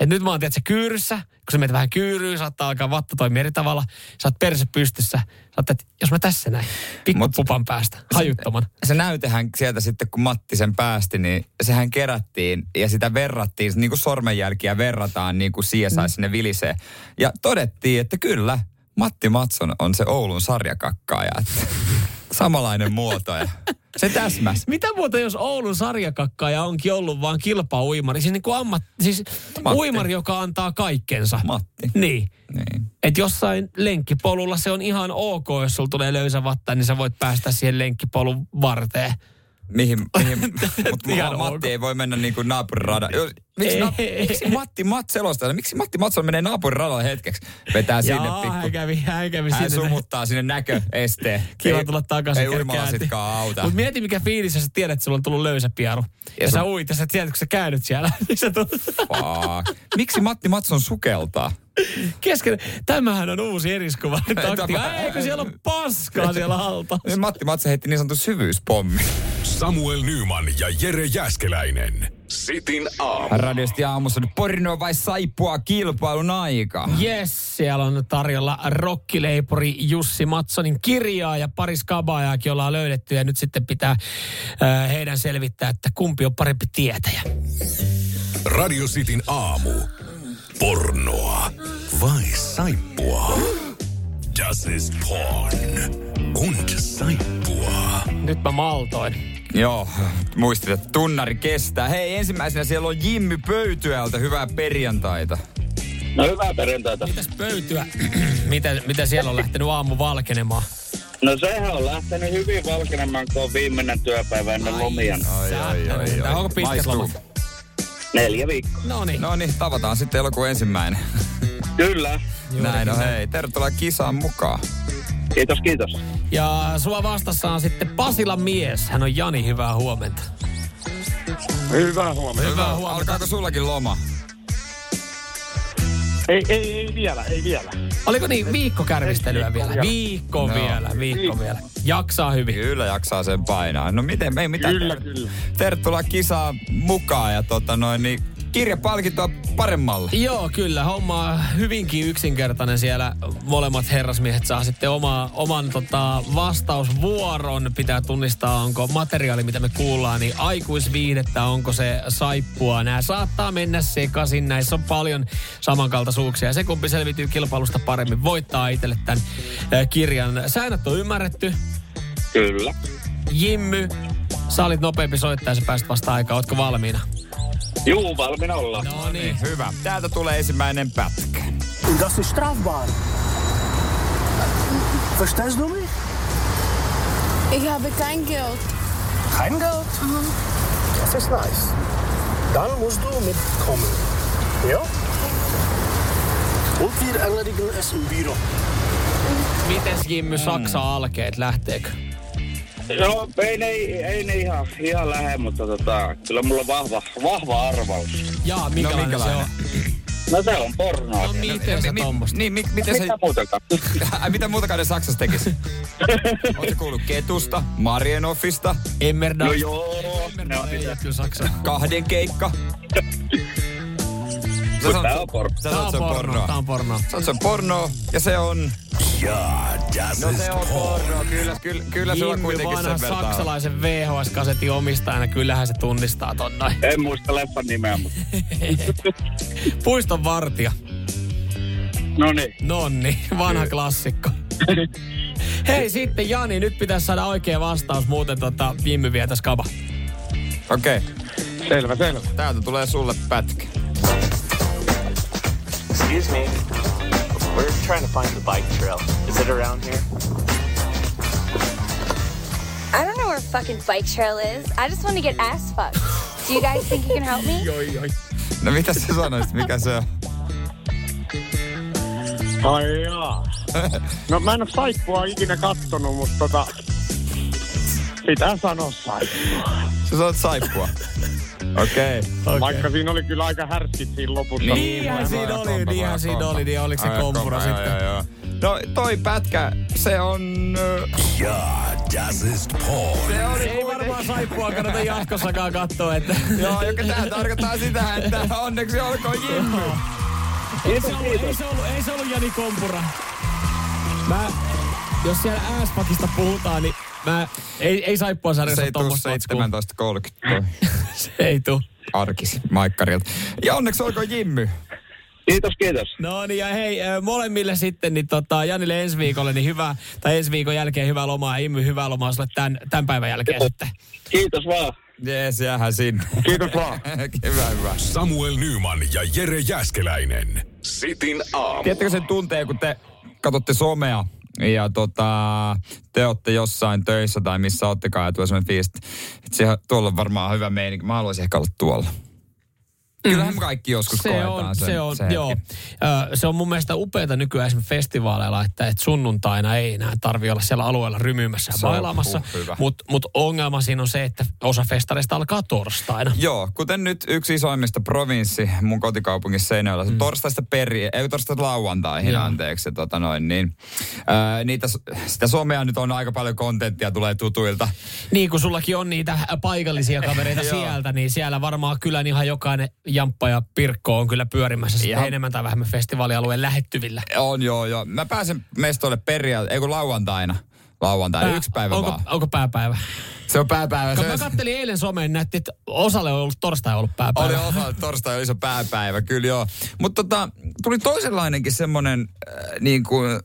Että nyt mä oon tiedät, kyyryssä, kun sä menet vähän kyyryyn, saattaa alkaa vatta toimia eri tavalla. Sä oot perse pystyssä. Sä oot, että jos mä tässä näin, pikkupupan päästä, hajuttoman.
se näytehän sieltä sitten, kun Matti sen päästi, niin sehän kerättiin ja sitä verrattiin, niin kuin sormenjälkiä verrataan niin kuin CSI mm. sinne vilisee. Ja todettiin, että kyllä, Matti Matson on se Oulun sarjakakkaaja. Samanlainen muoto ja se täsmäs.
Mitä muuta, jos Oulun sarjakakkaaja onkin ollut vaan kilpauimari? Siis, niin kuin ammat, siis
Matti.
uimari, joka antaa kaikkensa.
Matti.
Niin.
Niin.
Että jossain lenkkipolulla se on ihan ok, jos sulla tulee löysä vatta, niin sä voit päästä siihen lenkkipolun varteen.
mihin, mihin mutta Matti
ok.
ei voi mennä niin kuin naapuriradan. Miksi,
Ei.
na, miksi Matti Matt selostaa? Miksi Matti Matson menee naapuriradalla hetkeksi? Vetää sinne
Jaa,
pikku.
hän kävi, hän kävi
Hän
sinne.
sumuttaa sinne näköesteen.
Kiva
Ei-
tulla takaisin.
Ei uimalasitkaan auta.
Mutta mieti mikä fiilis, jos sä tiedät, että sulla on tullut löysä pieru. Ja,
Ja
ja sä
sun-
uit ja sä tiedät, kun sä käynyt siellä. niin sä.
Miksi Matti Matson sukeltaa?
kesken. Tämähän on uusi eriskuva. taktiikka.
Tämä-
Eikö siellä ole paskaa siellä alta?
Matti Matson heitti niin sanotun syvyyspommi.
Samuel Nyman ja Jere Jäskeläinen. Sitin aamu.
Radiosti aamussa nyt porinoa vai saippua kilpailun aika.
Yes, siellä on tarjolla rokkileipuri Jussi Matsonin kirjaa ja pari skabajaakin ollaan löydetty ja nyt sitten pitää äh, heidän selvittää, että kumpi on parempi tietäjä.
Radio Cityn aamu. Pornoa vai saippua? Das ist porn. Und saippua.
Nyt mä maltoin.
Joo, muistit, että tunnari kestää. Hei, ensimmäisenä siellä on Jimmy Pöytyältä. Hyvää perjantaita.
No hyvää perjantaita.
Mitäs pöytyä? mitä, mitä siellä on lähtenyt aamu valkenemaan?
No sehän on lähtenyt hyvin valkenemaan, kun on viimeinen työpäivä ennen lomia.
Ai, ai, ai, ai.
Onko pitkät lomat?
Neljä viikkoa.
No niin.
No niin, tavataan sitten elokuun ensimmäinen.
Kyllä.
Näin on, hei. Tervetuloa kisaan mukaan.
Kiitos, kiitos.
Ja sua vastassa on sitten Pasilan mies. Hän on Jani, hyvää huomenta.
Hyvää huomenta.
Hyvää huomenta.
Alkaako sullakin loma?
Ei, ei, ei vielä, ei vielä.
Oliko niin viikko kärvistelyä vielä? Viikko
No.
vielä, viikko vielä. Jaksaa hyvin.
Kyllä jaksaa sen painaa. No miten, ei mitään.
Kyllä,
Ter-
kyllä.
Tervetuloa kisaan mukaan ja tota noin, niin kirjapalkintoa paremmalle.
Joo, kyllä. Homma on hyvinkin yksinkertainen siellä. Molemmat herrasmiehet saa sitten oma, oman tota, vastausvuoron. Pitää tunnistaa, onko materiaali, mitä me kuullaan, niin aikuisviihdettä, onko se saippua. Nämä saattaa mennä sekaisin. Näissä on paljon samankaltaisuuksia. Ja se, kumpi selviytyy kilpailusta paremmin, voittaa itselle tämän kirjan. Säännöt on ymmärretty.
Kyllä.
Jimmy, sä olit nopeampi soittaja, sä pääsit vasta aikaa. Ootko valmiina?
Juu, valmiina ollaan.
No niin.
Hyvä. Täältä tulee ensimmäinen pätkä.
Das ist strafbar. Verstehst du mich?
Ich habe kein Geld.
Kein Geld? Das ist nice. Dann musst du mitkommen. Ja? Und wir erledigen es im Büro.
Mites Jimmy Saksa alkeet, lähteekö?
No, ei ne, ei ne ihan, ihan lähde, mutta tota, kyllä mulla on vahva, vahva arvaus.
Jaa, minkälainen,
minkälainen?
se on?
No se on pornoa.
No miten sä
Mi-
tommosta?
Niin, mi- miten se...
Mitä muutakaan?
Ai, mitä muutakaan ne Saksassa tekisi? Oletko kuullut Ketusta, Marienoffista,
Emmerdal.
No joo, ne on
Ei,
sitä.
kyllä Saksa.
kahden keikka? Sä sanot-
tää on porno.
Sä sanot,
on
se on
porno,
pornoa.
tää on porno.
Sä sanot, se on pornoa ja se on...
Ja, das
No
ist
se on pornoa, kyllä, kyllä, kyllä se on kuitenkin sen verran.
saksalaisen VHS-kasetin omistajana, kyllähän se tunnistaa ton noin.
En muista leffan nimeä, mutta
Puiston vartija.
no niin.
Nonni, vanha klassikko. Hei sitten Jani, nyt pitäisi saada oikea vastaus, muuten tota Jimmy vie tässä kaba.
Okei. Okay.
Selvä, selvä.
Täältä tulee sulle pätkä.
Excuse me. We're trying to find the bike trail. Is it around here?
I don't know where fucking bike trail is. I just want to get ass fucked. Do you guys think you can help me?
No mitä sä sanoisit, mikä se on?
Ai jaa. No mä en oo saippua ikinä kattonut, mutta tota... Pitää sanoa saippua.
Sä sanot saippua. Okei. Okay.
Vaikka siinä oli kyllä aika härskit siinä lopussa.
Niinhän siinä oli, niinhän siinä oli, niin oliko se kompura sitten?
No toi pätkä, se on...
Ja, das ist porn.
Se oli
Ei varmaan saippua kannata jatkossakaan katsoa, että...
Joo, joka tää tarkoittaa sitä, että onneksi olkoon Jimmy.
Ei se ollut, ei se ollut, ei se ollut Jani Kompura. Mä, jos siellä ääspakista puhutaan, niin mä, ei, ei saippua
Se
sarjassa
ei tuu
tommoista matskua.
17.30
Se ei tuu.
arkisi Maikkarilta. Ja onneksi olkoon Jimmy.
Kiitos, kiitos.
No niin, ja hei, molemmille sitten, niin tota, Janille ensi viikolle, niin hyvä, tai ensi viikon jälkeen hyvää lomaa, ja Immy hyvää lomaa sulle tämän, tämän päivän jälkeen sitten.
Kiitos vaan.
Jees, jäähän sinne.
Kiitos vaan.
hyvä, hyvä.
Samuel Nyman ja Jere Jäskeläinen. Sitin aamu.
Tiedättekö sen tunteen, kun te katsotte somea ja tota, te olette jossain töissä tai missä oottekaan ja tulee sellainen fiilis, että tuolla on varmaan hyvä meininki. Mä haluaisin ehkä olla tuolla. Kyllähän me kaikki joskus
se
koetaan
on,
sen,
se on,
se hetki.
joo. Ö, se on mun mielestä upeata nykyään esimerkiksi festivaaleilla, että, että sunnuntaina ei enää tarvi olla siellä alueella rymymässä ja bailaamassa.
hyvä.
Mutta mut ongelma siinä on se, että osa festareista alkaa torstaina.
Joo, kuten nyt yksi isoimmista provinssi mun kotikaupungissa Seinäjoella. Mm. Torstaista peri, ei torstaista lauantaihin,
Joo.
anteeksi. Tota noin, niin, ää, niitä, sitä somea nyt on aika paljon kontenttia, tulee tutuilta.
Niin kuin sullakin on niitä paikallisia kavereita
Joo.
sieltä, niin siellä varmaan kyllä ihan jokainen jamppa ja pirkko on kyllä pyörimässä sitten
Ihan-
enemmän tai vähemmän festivaalialueen lähettyvillä.
On joo, joo. Mä pääsen mestoille perjantai, ei kun lauantaina. Lauantaina,
Pää-
yksi päivä
onko,
vaan.
onko pääpäivä?
Se on pääpäivä.
Kun
Se
mä kattelin eilen someen, näytti, että osalle on ollut torstai ollut pääpäivä.
Oli osa, torstai oli iso pääpäivä, kyllä joo. Mutta tota, tuli toisenlainenkin semmoinen äh, niin kuin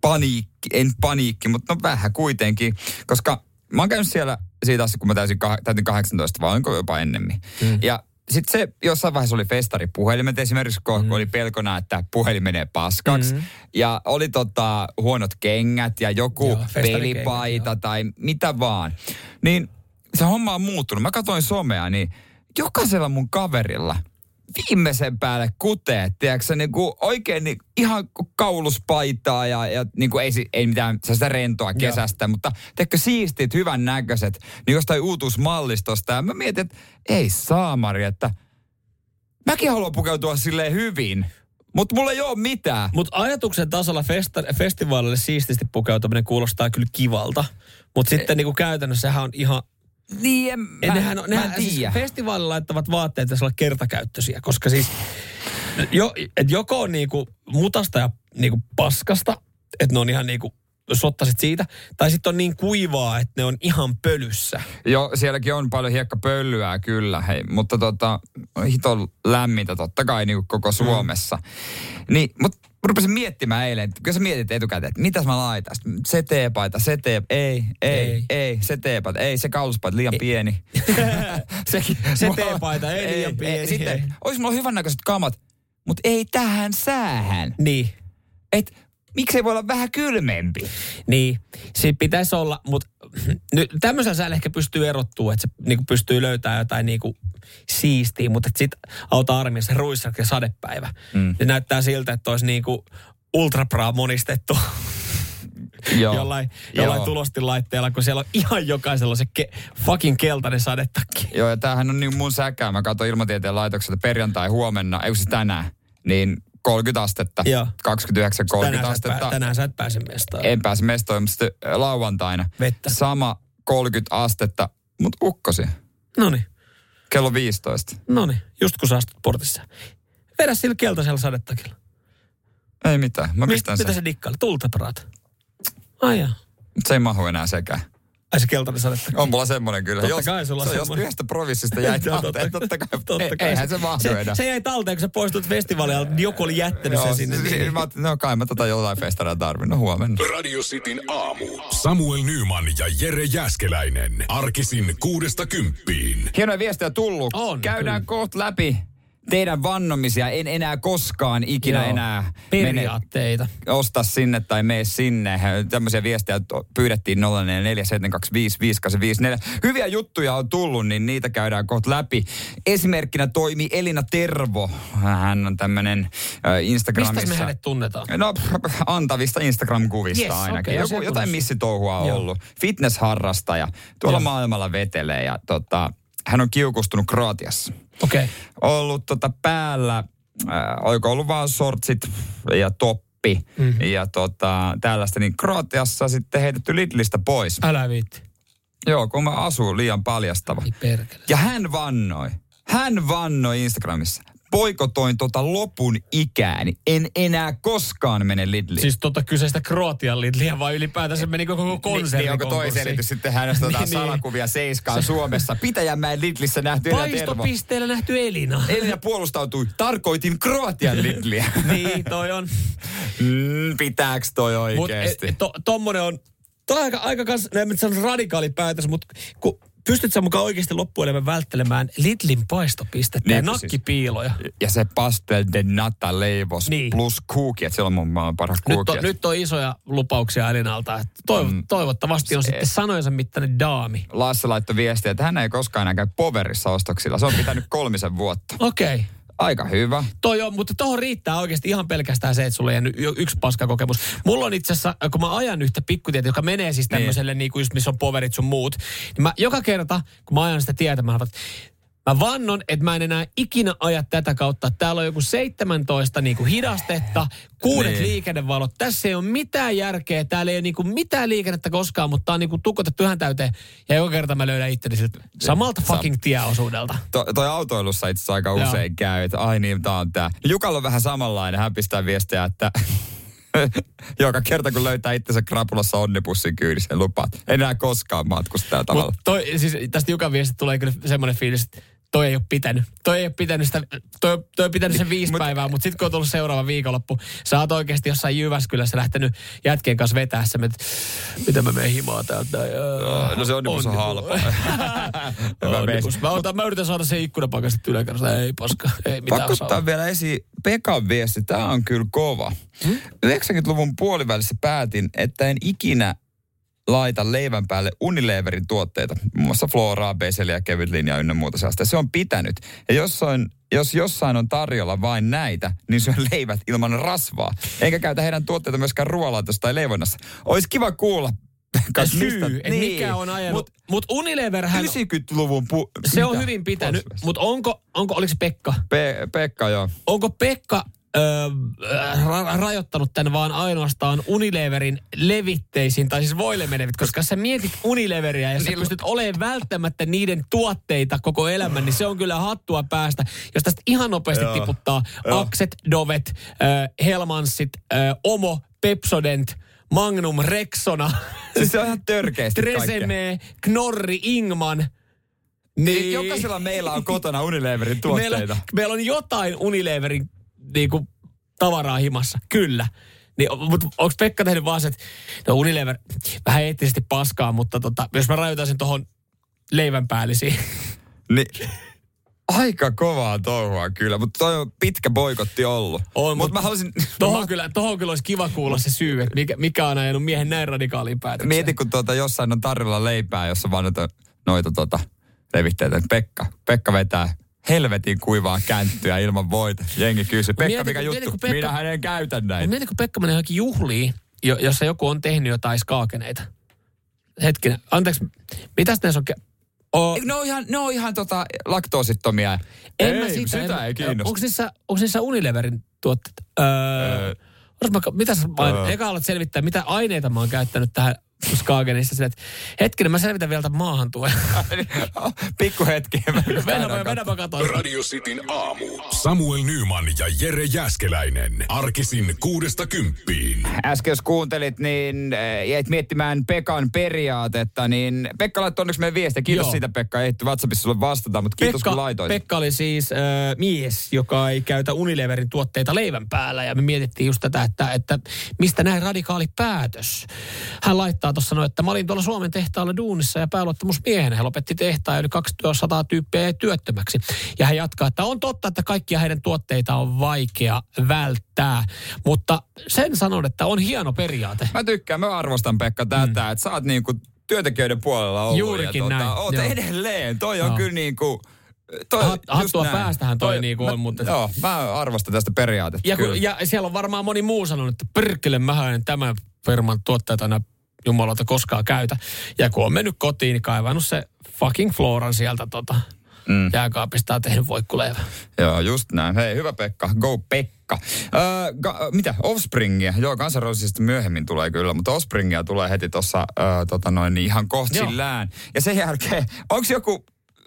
paniikki, en paniikki, mutta no vähän kuitenkin, koska mä oon käynyt siellä siitä asti, kun mä täysin, täytin 18, vai onko jopa ennemmin. Mm. Ja sitten se jossain vaiheessa oli festaripuhelimet esimerkiksi, kun mm. oli pelkona, että puhelin menee paskaksi. Mm. Ja oli tota, huonot kengät ja joku
Joo,
joo, pelipaita tai mitä vaan. Niin se homma on muuttunut. Mä katsoin somea, niin jokaisella mun kaverilla viimeisen päälle kuteet, tiedätkö, niin kuin oikein niin ihan kauluspaitaa ja, ja niin kuin ei, ei mitään sellaista rentoa kesästä, Joo. mutta tiedätkö, siistit, hyvän näköiset, niin jostain uutuusmallistosta. Ja mä mietin, että ei saamari, että mäkin haluan pukeutua silleen hyvin, mutta mulla ei ole mitään.
Mutta ajatuksen tasolla festa- festivaalille siististi pukeutuminen kuulostaa kyllä kivalta. Mutta sitten niinku käytännössä sehän on ihan...
Niin, en,
Mä,
mä,
nehän,
mä
nehän, siis festivaalilla laittavat vaatteet pitäisi olla kertakäyttöisiä, koska siis jo, et joko on niinku mutasta ja niinku paskasta, että ne on ihan niinku sottasit siitä, tai sitten on niin kuivaa, että ne on ihan pölyssä.
Joo, sielläkin on paljon hiekkapölyä kyllä, hei, mutta tota, hito lämmintä totta kai niin kuin koko Suomessa. Mm. Niin, mutta rupesin miettimään eilen, kun sä mietit etukäteen, että mitäs mä laitan, se teepaita, se tee, ei, ei,
Ei.
ei, ei, se teepaita, ei, se kauluspaita liian ei. pieni. Sekin,
Se
mulla-
teepaita, ei liian pieni, ei.
sitten, olisi mulla hyvännäköiset kamat, mutta ei tähän säähän.
Niin.
Et miksei voi olla vähän kylmempi?
Niin, siinä pitäisi olla, mutta nyt tämmöisellä säällä ehkä pystyy erottua, että se niinku pystyy löytämään jotain niinku siistiä, mutta sitten auta armiassa ruissak ja sadepäivä. Mm. Se näyttää siltä, että olisi niinku ultrapraa monistettu
Joo.
jollain, jollain
Joo.
tulostilaitteella, kun siellä on ihan jokaisella se ke, fucking keltainen sadetakki.
Joo, ja tämähän on niin mun säkää. Mä katsoin ilmatieteen laitokselta perjantai huomenna, ei siis tänään, niin 30 astetta.
Joo.
29-30
Tänään sä, et
astetta.
pää, tänään sä et pääse mestaan.
En pääse mestoon, mutta sitten lauantaina.
Vettä.
Sama 30 astetta, mutta ukkosi.
Noniin,
Kello 15.
noniin, just kun sä astut portissa. Vedä sillä keltaisella sadetakilla.
Ei mitään, mä
Mist,
pistän
mitä
sen.
se dikkaili? Tultapraat. Ai jaa.
Se ei mahu enää sekään.
Ai se keltainen sadetakki.
On mulla semmonen kyllä.
Totta
jos,
kai sulla
se
on
on jos yhdestä provissista jäi talteen, totta kai.
totta
ei-
kai.
Eihän se mahdu
se,
enää.
se jäi talteen, kun sä poistut festivaalialta, niin joku oli jättänyt sen sinne.
se-
Niin.
Mä ajattelin, no kai mä tota jollain festaria tarvin. No huomenna.
Radio Cityn aamu. Samuel Nyman ja Jere Jäskeläinen. Arkisin kuudesta kymppiin.
Hienoja viestejä tullut.
On,
Käydään
kyllä.
kohta läpi teidän vannomisia. En enää koskaan ikinä
Joo.
enää mene,
Periaatteita.
osta sinne tai mene sinne. Tämmöisiä viestejä pyydettiin 0447255854. Hyviä juttuja on tullut, niin niitä käydään kohta läpi. Esimerkkinä toimi Elina Tervo. Hän on tämmöinen Instagramissa.
Mistä me hänet tunnetaan?
No, antavista Instagram-kuvista
Yes,
ainakin.
okei,
Joku,
asia
jotain missitouhua on
Joo.
ollut. Fitnessharrastaja. Tuolla
Joo.
maailmalla vetelee ja tota, hän on kiukustunut Kroatiassa.
Okay.
Ollut tota päällä, äh, oiko ollut vaan sortsit ja toppi mm-hmm. ja tota, tällaista, niin Kroatiassa sitten heitetty Lidlistä pois.
Älä viitti.
Joo, kun mä asun liian paljastava. Ja hän vannoi. Hän vannoi Instagramissa. Poikotoin tota lopun ikääni. En enää koskaan mene Lidliin.
Siis tota kyseistä Kroatian Lidliä vai ylipäätänsä meni koko konserni
Niin, onko toi selitys sitten hänestä tota
Niin, niin.
salakuvia seiskaan Suomessa? Pitäjänmäen Lidlissä nähty.
Paistopisteellä nähty Elina.
Elina puolustautui. Tarkoitin Kroatian Lidliä.
niin, toi on.
mm, pitääks toi
Mutta
oikeesti?
to, tommonen on, toi on aika, aika kans, en sano radikaali päätös, mutta kun pystyt sä mukaan oikeasti loppuelämän välttelemään Lidlin paistopistettä ja
Niin, siis-
nakkipiiloja?
Ja se pastel de nata leivos
Niin.
plus kuuki, että siellä on mun maailman parhaat
Nyt on, nyt on isoja lupauksia Elinalta. Toiv-
Mm.
Toivottavasti on
Se-
sitten sanojensa mittainen daami.
Lasse laittoi viestiä, että hän ei koskaan enää käy poverissa ostoksilla. Se on pitänyt kolmisen vuotta.
Okei. Okay.
Aika hyvä.
Toi on, mutta tuohon riittää oikeasti ihan pelkästään se, että sulla on jäänyt yksi paskakokemus. Mulla on itse asiassa, kun mä ajan yhtä pikkutietä, joka menee siis tämmöiselle, niin. niin just missä on poverit sun muut, niin mä joka kerta, kun mä ajan sitä tietä, mä, että mä vannon, että mä en enää ikinä aja tätä kautta. Täällä on joku 17 niin kuin hidastetta, kuudet
Niin.
liikennevalot. Tässä ei ole mitään järkeä, täällä ei ole niin kuin mitään liikennettä koskaan, mutta tää on niin kuin tukotettu ihan täyteen. Ja joka kerta mä löydän itteni siltä samalta fucking tieosuudelta.
To, toi autoilussa itse asiassa aika
Joo.
usein käy, että ai niin, tää on tää. Jukalla on vähän samanlainen, hän pistää viestiä, että joka kerta kun löytää itsensä krapulassa onnipussin kyydissä, lupaa, että enää koskaan matkustaa tavalla.
Toi, siis tästä Jukan viestistä tulee kyllä semmoinen fiilis, että toi ei ole pitänyt. Toi ei ole pitänyt sitä, toi, toi on pitänyt sen viisi
Mut-
päivää, mutta sitten kun on tullut seuraava viikonloppu, sä oot oikeasti jossain Jyväskylässä lähtenyt jätkien kanssa vetää se, että mitä mä menen himaa täältä. Ja,
No se onnibus on halpa.
Onnibus. Mä, otan, mä yritän saada sen ikkunapaikan sitten yläkerrasta. Ei paska, ei mitään
Pakko ottaa vielä esiin Pekan viesti. Tämä on kyllä kova. Hmm? 90-luvun puolivälissä päätin, että en ikinä laita leivän päälle Unileverin tuotteita. Muun muassa Floraa, Beseliä, kevyt linja ynnä muuta sellaista. Se on pitänyt. Ja jossain, jos jossain on tarjolla vain näitä, niin syön leivät ilman rasvaa. Eikä käytä heidän tuotteita myöskään ruoanlaitossa tai leivonnassa. Olisi kiva kuulla. kas,
syy,
mistä-
että mikä on ajanut.
Mut
Mut Unileverhän,
90-luvun... Pu-
se on
mitä?
hyvin pitänyt. Mutta onko, onko, oliko se Pekka?
Pe- Pekka, joo.
onko Pekka ra- rajoittanut tämän vaan ainoastaan Unileverin levitteisiin, tai siis voilemenevit, koska sä mietit Unileveria ja sä
Niillä-
pystyt olemaan välttämättä niiden tuotteita koko elämän, niin se on kyllä hattua päästä. Jos tästä ihan nopeasti
Joo.
tiputtaa
Joo.
Akset, Dovet, ö, Helmansit, ö, Omo, Pepsodent, Magnum, Rexona,
Siis se on ihan törkeästi.
Tresemme, Knorri, Ingman.
Niin. Jokaisella meillä on kotona Unileverin tuotteita.
Meillä, meillä on jotain Unileverin niinku, tavaraa himassa, kyllä. Niin, mutta onko Pekka tehnyt vaan se, että no Unilever, vähän eettisesti paskaa, mutta tota, jos mä rajoitan sen tuohon leivänpäällisiin.
Niin. Aika kovaa touhua kyllä, mutta toi on pitkä boikotti ollut.
On,
Mutta
mut-
mä haluaisin...
Tohon kyllä, tohon kyllä olisi kiva kuulla se syy, että mikä, mikä on ajanut miehen näin radikaaliin päätökseen.
Mieti, kun tuota, jossain on tarjolla leipää, jossa vaan noita, noita tuota, levitteitä. Pekka, Pekka vetää helvetin kuivaa känttyä ilman voita. Jengi kysyy, Pekka,
mieti,
mikä
mieti,
juttu?
kun Pekka-
Minä hänen käytän
Mut
näin.
mieti, kun Pekka menee johonkin juhliin, jo, jossa joku on tehnyt jotain skaakeneita. Hetkinen, anteeksi, mitäs näissä on... Ke- o,
Eikö Ne on ihan, ne on ihan tota, laktoosittomia.
En
ei,
mä sitä,
sitä
en,
ei kiinnosta.
Onko niissä, onko niissä Unileverin tuotteet? Öö,
Öö.
mä, mitä sä, mä,
Öö.
eka alat selvittää, mitä aineita mä oon käyttänyt tähän Skagenissa. Sille, että hetkinen, mä selvitän vielä tämän maahan tuen.
Pikku hetki.
Mennään mä.
Radio Cityn aamu. Samuel Nyman ja Jere Jäskeläinen. Arkisin kuudesta kymppiin.
Äsken jos kuuntelit, niin äh, jäit miettimään Pekan periaatetta, niin Pekka laittoi onneksi meidän viestiä. Kiitos
Joo.
siitä Pekka, ei ehti WhatsAppissa sulle vastata, mutta kiitos
Pekka,
kun laitoit.
Pekka oli siis äh, mies, joka ei käytä Unileverin tuotteita leivän päällä. Ja me mietittiin just tätä, että, että mistä näin radikaali päätös. Hän laittaa tuossa no, että mä olin tuolla Suomen tehtaalla duunissa ja pääluottamusmiehenä. He lopetti tehtaan ja yli 200 tyyppiä työttömäksi. Ja hän jatkaa, että on totta, että kaikkia heidän tuotteita on vaikea välttää. Mutta sen sanon, että on hieno periaate.
Mä tykkään, mä arvostan Pekka tätä, mm. että sä oot niinku työntekijöiden puolella ollut.
Juurikin
ja
näin,
Oot
joo.
edelleen, toi on
Joo.
kyllä niinku... Toi,
Hat- hattua
näin.
päästähän toi niinku
mä,
on, mutta-
Joo, mä arvostan tästä periaatetta
Ja, kun, ja siellä on varmaan moni muu sanonut, että perkele, mä en tämän firman tuotteita enää jumalauta koskaan käytä. Ja kun on mennyt kotiin, niin kaivannut se fucking Floran sieltä tota, mm. jääkaapista ja tehnyt voikkuleivän.
Joo, just näin. Hei, hyvä Pekka. Go Pekka. Öö, ga, mitä? Offspringia. Joo, kansanroosista myöhemmin tulee kyllä, mutta Offspringia tulee heti tuossa öö, tota noin, niin ihan kohta
Joo.
sillään. Ja sen jälkeen, onko joku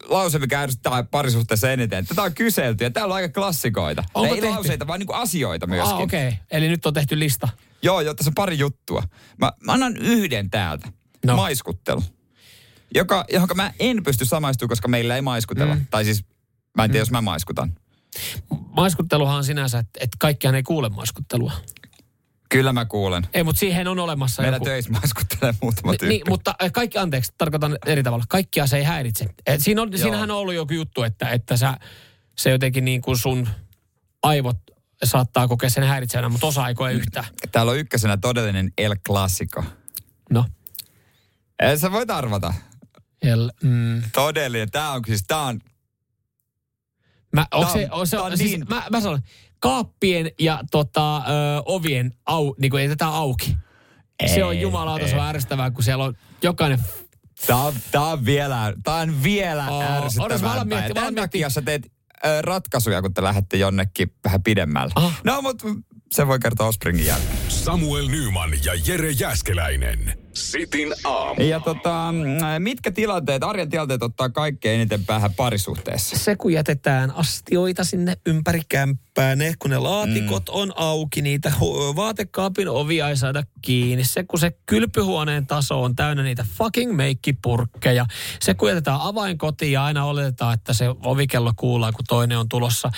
lause, mikä ärsyttää parisuhteessa eniten? Tätä on kyselty ja täällä on aika klassikoita.
Onko
Ei
tehty?
lauseita, vaan niinku asioita myöskin.
Ah, okei. Okay. Eli nyt on tehty lista.
Joo, joo, tässä on pari juttua. Mä, mä annan yhden täältä.
No.
Maiskuttelu. Joka, johonka mä en pysty samaistumaan, koska meillä ei maiskutella. Mm. Tai siis, mä en tiedä, jos mä maiskutan.
Maiskutteluhan on sinänsä, että, että kaikkihan ei kuule maiskuttelua.
Kyllä mä kuulen.
Ei, mutta siihen on olemassa
Meillä
joku...
töissä maskuttelee muutama tyyppi.
Niin, mutta äh, kaikki, anteeksi, tarkoitan eri tavalla. Kaikkia se ei häiritse. Et siinä on, siinähän on ollut joku juttu, että, että sä, se jotenkin niin kuin sun aivot saattaa kokea sen häiritsevänä, mutta osa ei yhtään.
Täällä on ykkösenä todellinen El Clasico.
No.
Eh, Sä voit arvata.
El, mm.
Todellinen. Tää on siis, tää on,
Mä, onko
Tää
se,
on-
on, se,
tää on
siis,
niin-
mä, mä sanon, kaappien ja tota, ö, ovien au, niin kuin ei tätä auki. se on jumalauta, se on ärsyttävää, kun siellä on jokainen...
tää on, tää on vielä, tää on vielä oh, ärsyttävämpää.
miettiä,
Tämän takia
miettiä.
sä teet ratkaisuja, kun te lähdette jonnekin vähän pidemmälle.
Aha.
No, mutta se voi kertoa Ospringin jälkeen.
Samuel Nyman ja Jere Jäskeläinen. Sitin aamu.
Ja tota, mm, mitkä tilanteet, arjen tilanteet ottaa kaikkein eniten päähän parisuhteessa?
Se, kun jätetään astioita sinne ympäri kämppää, ne, kun ne laatikot mm. on auki, niitä vaatekaapin ovia ei saada kiinni. Se, kun se kylpyhuoneen taso on täynnä niitä fucking meikkipurkkeja. Se, kun jätetään avain kotiin ja aina oletetaan, että se ovikello kuulaa, kun toinen on tulossa.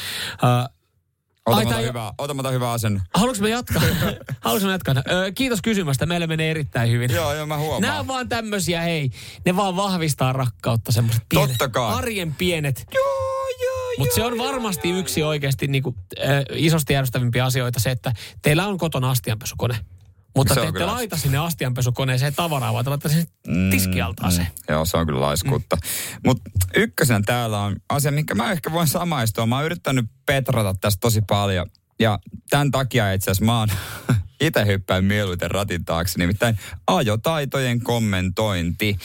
Äh, Ai,
mä hyvä, ota mä hyvä asen.
Haluatko me jatkaa? Haluatko me jatkaa? Ö, kiitos kysymästä. Meillä menee erittäin hyvin.
Joo, joo, mä huomaan.
Nämä on vaan tämmöisiä, hei, ne vaan vahvistaa rakkautta, semmoiset pienet,
Totta kai.
arjen pienet.
Joo, joo,
Mutta se on varmasti yksi oikeasti niinku, äh, isosti järjestävimpiä asioita se, että teillä on kotona astianpesukone. Mutta
Se
te ette
kyllä.
laita sinne astianpesukoneeseen tavaraa, vaan te sinne tiskialtaaseen.
Mm, joo, se on kyllä laiskuutta. Mm. Mutta ykkösen täällä on asia, minkä mä ehkä voin samaistua. Mä oon yrittänyt petrata tästä tosi paljon. Ja tämän takia itse asiassa mä oon itse hyppään mieluiten ratin taakse. Nimittäin ajotaitojen kommentointi.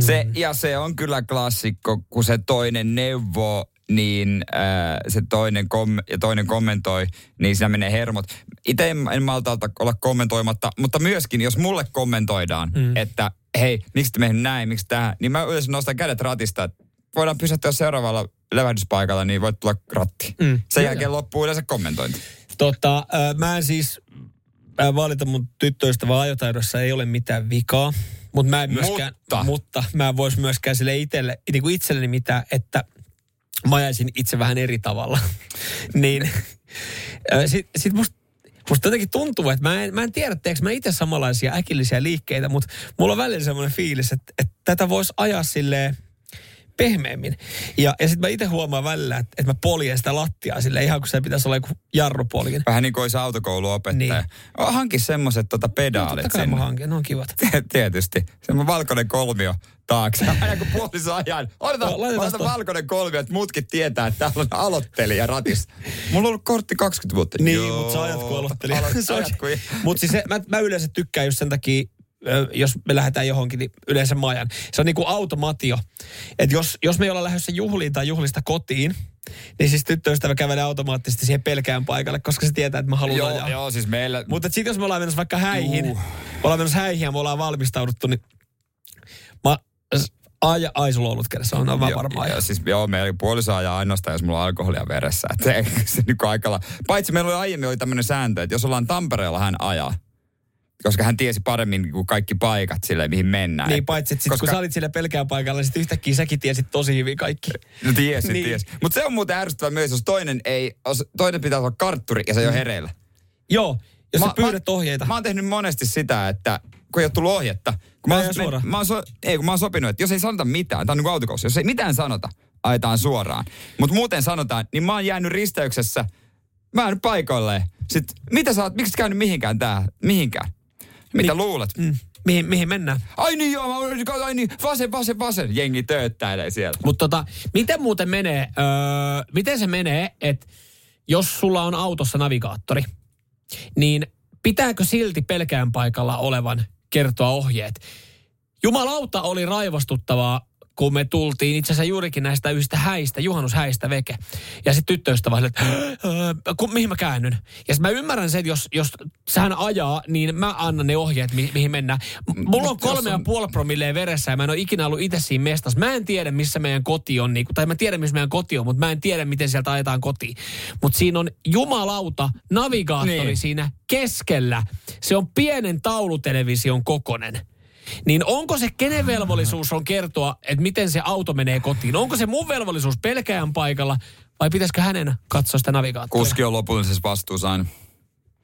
Se,
Mm.
ja se on kyllä klassikko, kun se toinen neuvoo, niin äh, se toinen, kom- ja toinen kommentoi, niin siinä menee hermot. Itse en, en malta olla kommentoimatta, mutta myöskin jos mulle kommentoidaan, mm. että hei, miksi te mennyt näin, miksi tähän, niin mä yleensä nostan kädet ratista, että voidaan pysähtyä seuraavalla levähdyspaikalla, niin voit tulla ratti.
Mm.
Sen
Joo,
jälkeen loppuu yleensä kommentointi.
Tota, äh, mä en siis mä valita mun tyttöystävän ajotaidossa ei ole mitään vikaa. Mutta mä en myöskään,
Mutta.
mutta mä en vois myöskään sille itselle, niin kuin itselleni mitään, että mä ajaisin itse vähän eri tavalla. niin sitten sit musta Musta jotenkin tuntuu, että mä en, mä en tiedä, teekö mä itse samanlaisia äkillisiä liikkeitä, mutta mulla on välillä semmoinen fiilis, että, että tätä voisi ajaa silleen pehmeämmin. Ja, ja sitten mä itse huomaan välillä, että, että mä poljen sitä lattiaa sille ihan kun se pitäisi olla joku jarrupolkin.
Vähän niin kuin olisi autokouluopettaja.
Niin.
Niin. Hanki semmoiset tota
No,
pedaalit
totta kai mä
sinne.
hankin, ne on kivat.
Tietysti. Semmoinen valkoinen kolmio taakse. Aina kun puoliso ajan. Otetaan,
No, toi.
valkoinen kolmio, että muutkin tietää, että täällä on aloittelija ratissa. Mulla on ollut kortti 20 vuotta.
Niin, mutta sä ajat kun aloitteli.
Aloit-
Mutta siis se, mä, mä yleensä tykkään just sen takia, jos me lähdetään johonkin, niin yleensä mä ajan. Se on niin kuin automatio. Että jos, jos me ei olla lähdössä juhliin tai juhlista kotiin, niin siis tyttöystävä kävelee automaattisesti siihen pelkään paikalle, koska se tietää, että mä haluan
Joo,
ajaa.
joo, siis meillä...
Mutta sitten jos me ollaan menossa vaikka häihin,
Juu.
me ollaan menossa häihin ja me ollaan valmistauduttu, niin mä, ai, ai sulla on ollut kädessä, on, on varmaan.
joo, siis joo, meillä puoliso ajaa ainoastaan, jos mulla on alkoholia veressä. Et se, se niin aikala. Paitsi meillä oli aiemmin oli tämmöinen sääntö, että jos ollaan Tampereella, hän ajaa. Koska hän tiesi paremmin kuin kaikki paikat sille, mihin mennään.
Niin paitsi, että sit,
Koska-
kun sä olit siellä pelkään paikalla, niin sit yhtäkkiä säkin tiesit tosi hyvin kaikki.
No tiesin,
Niin.
tiesin. Mutta se on muuten ärsyttävää myös, jos toinen ei, jos toinen pitää olla kartturi ja se ei ole hereillä.
Joo, jos
Mä-
sä pyydät ohjeita.
Mä oon tehnyt monesti sitä, että kun ei ole tullut ohjetta. Kun mä, oon,
suoraan.
mä, oon so, ei, kun mä oon sopinut, että jos ei sanota mitään, tää on niin kuin autokoulussa, jos ei mitään sanota, ajetaan suoraan. Mutta muuten sanotaan, niin mä oon jäänyt risteyksessä, mä oon paikoilleen. Sitten, mitä sä oot, miksi käynyt mihinkään tää, mihinkään? Mitä
Niin.
luulet?
Mm. Mihin, mihin mennään?
Ai niin joo, ai niin, vasen, vasen, vasen. Jengi tööttäilee siellä.
Mutta tota, miten muuten menee, öö, miten se menee, että jos sulla on autossa navigaattori, niin pitääkö silti pelkään paikalla olevan kertoa ohjeet? Jumalauta oli raivostuttavaa, kun me tultiin itse asiassa juurikin näistä yhdistä häistä, juhannushäistä veke. Ja sitten tyttöystävä sille, että "Öö, kun, mihin mä käännyn? Ja mä ymmärrän sen, että jos, jos sehän ajaa, niin mä annan ne ohjeet, mi, mihin mennään. Mulla on kolme ja
on-
puoli promilleen veressä ja mä en ole ikinä ollut itse siinä mestassa. Mä en tiedä, missä meidän koti on, niinku, tai mä tiedän, missä meidän koti on, mutta mä en tiedä, miten sieltä ajetaan kotiin. Mutta siinä on jumalauta navigaattori
Niin.
siinä keskellä. Se on pienen taulutelevision kokonen. Niin onko se kenen velvollisuus on kertoa, että miten se auto menee kotiin? Onko se mun velvollisuus pelkään paikalla vai pitäisikö hänen katsoa sitä navigaattoria?
Kuski on lopullisessa vastuussa aina.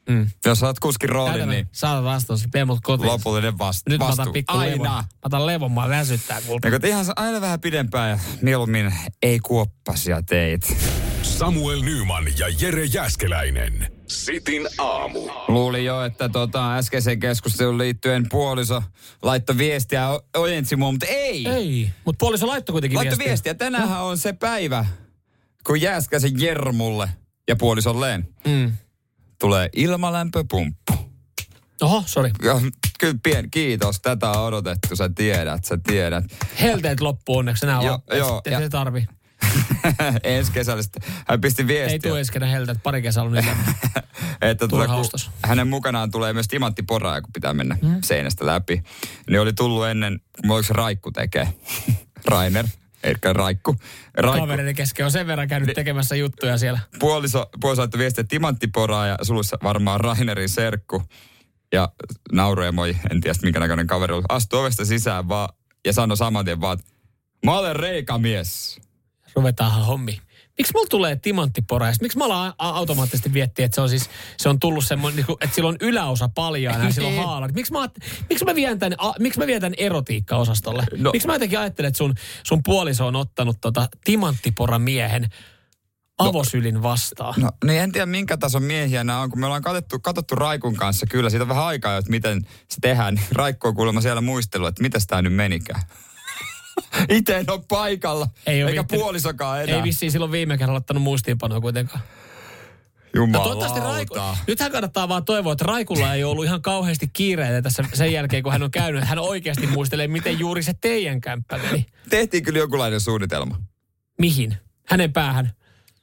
Mm.
Jos saat kuskin roolin,
Tätä
niin
Saat vastaus, vie mut kotiin.
lopullinen vasta-
Nyt mä
vastuu.
otan pikku
Aina.
levon. Mä otan levon, mä väsyttää kulta.
Eikö ihan aina vähän pidempään ja mieluummin ei kuoppasia teit.
Samuel Nyman ja Jere Jäskeläinen. Sitin aamu.
Luulin jo, että tota, äskeiseen keskusteluun liittyen puoliso laittoi viestiä o- ojensi mua, mutta ei.
Ei, mutta puoliso laittoi kuitenkin
Laittoi
viestiä.
viestiä. Tänäänhän on se päivä, kun Jääskäsen Jermulle ja puolisolleen
Mm.
tulee ilmalämpöpumppu.
Oho, sori.
Ja, kyllä pien, kiitos. Tätä on odotettu, sä tiedät, sä tiedät.
Helteet loppuu onneksi enää
Joo, joo, ja-
se tarvi.
Ensi kesällä sitten hän pisti viestiä.
Ei tule ensi helteet, pari kesää on
että tuota, kun hänen mukanaan tulee myös timanttiporaa, kun pitää mennä mm. seinästä läpi. Niin oli tullut ennen, kun se Raikku tekee. Rainer, eikä Raikku. Raikku.
Kavereiden kesken on sen verran käynyt tekemässä juttuja siellä.
Puoliso, puoliso laittoi viestiä, että timanttiporaa ja sulussa varmaan Rainerin serkku. Ja nauroemoi, en tiedä minkä näköinen kaveri oli. Astui ovesta sisään vaan ja sanoi saman tien vaan, että mä olen reikamies.
Ruvetaanhan hommi. Miksi mulla tulee timanttipora? Sit Miksi mä ollaan a- automaattisesti viettiä, että se on siis, se on tullut semmoinen, niin kuin, että sillä on yläosa paljaana ja sillä on haalat. Miksi mä, miksi mä vien tämän, miksi mä vien tämän erotiikka-osastolle?
No.
No. Miksi mä jotenkin ajattelen, että sun, sun puoliso on ottanut tota timanttipora miehen avosylin vastaan?
No niin en tiedä minkä tason miehiä nämä on, kun me ollaan katsottu, katsottu Raikun kanssa kyllä siitä on vähän aikaa, jo, että miten se tehdään. Niin Raikko on kuulemma siellä muistelu, että mitä tämä nyt menikään. Itse en ole paikalla,
Ei
eikä
viittänyt-
puolisokaan enää.
Ei vissiin silloin viime kerralla ottanut muistiinpanoa kuitenkaan. No
Jumalauta.
toivottavasti Raiku, nythän kannattaa vaan toivoa, että Raikulla ei ollut ihan kauheasti kiireitä tässä sen jälkeen, kun hän on käynyt. Hän oikeasti muistelee, miten juuri se teidän kämppä meni.
Tehtiin kyllä jonkunlainen suunnitelma.
Mihin? Hänen päähän.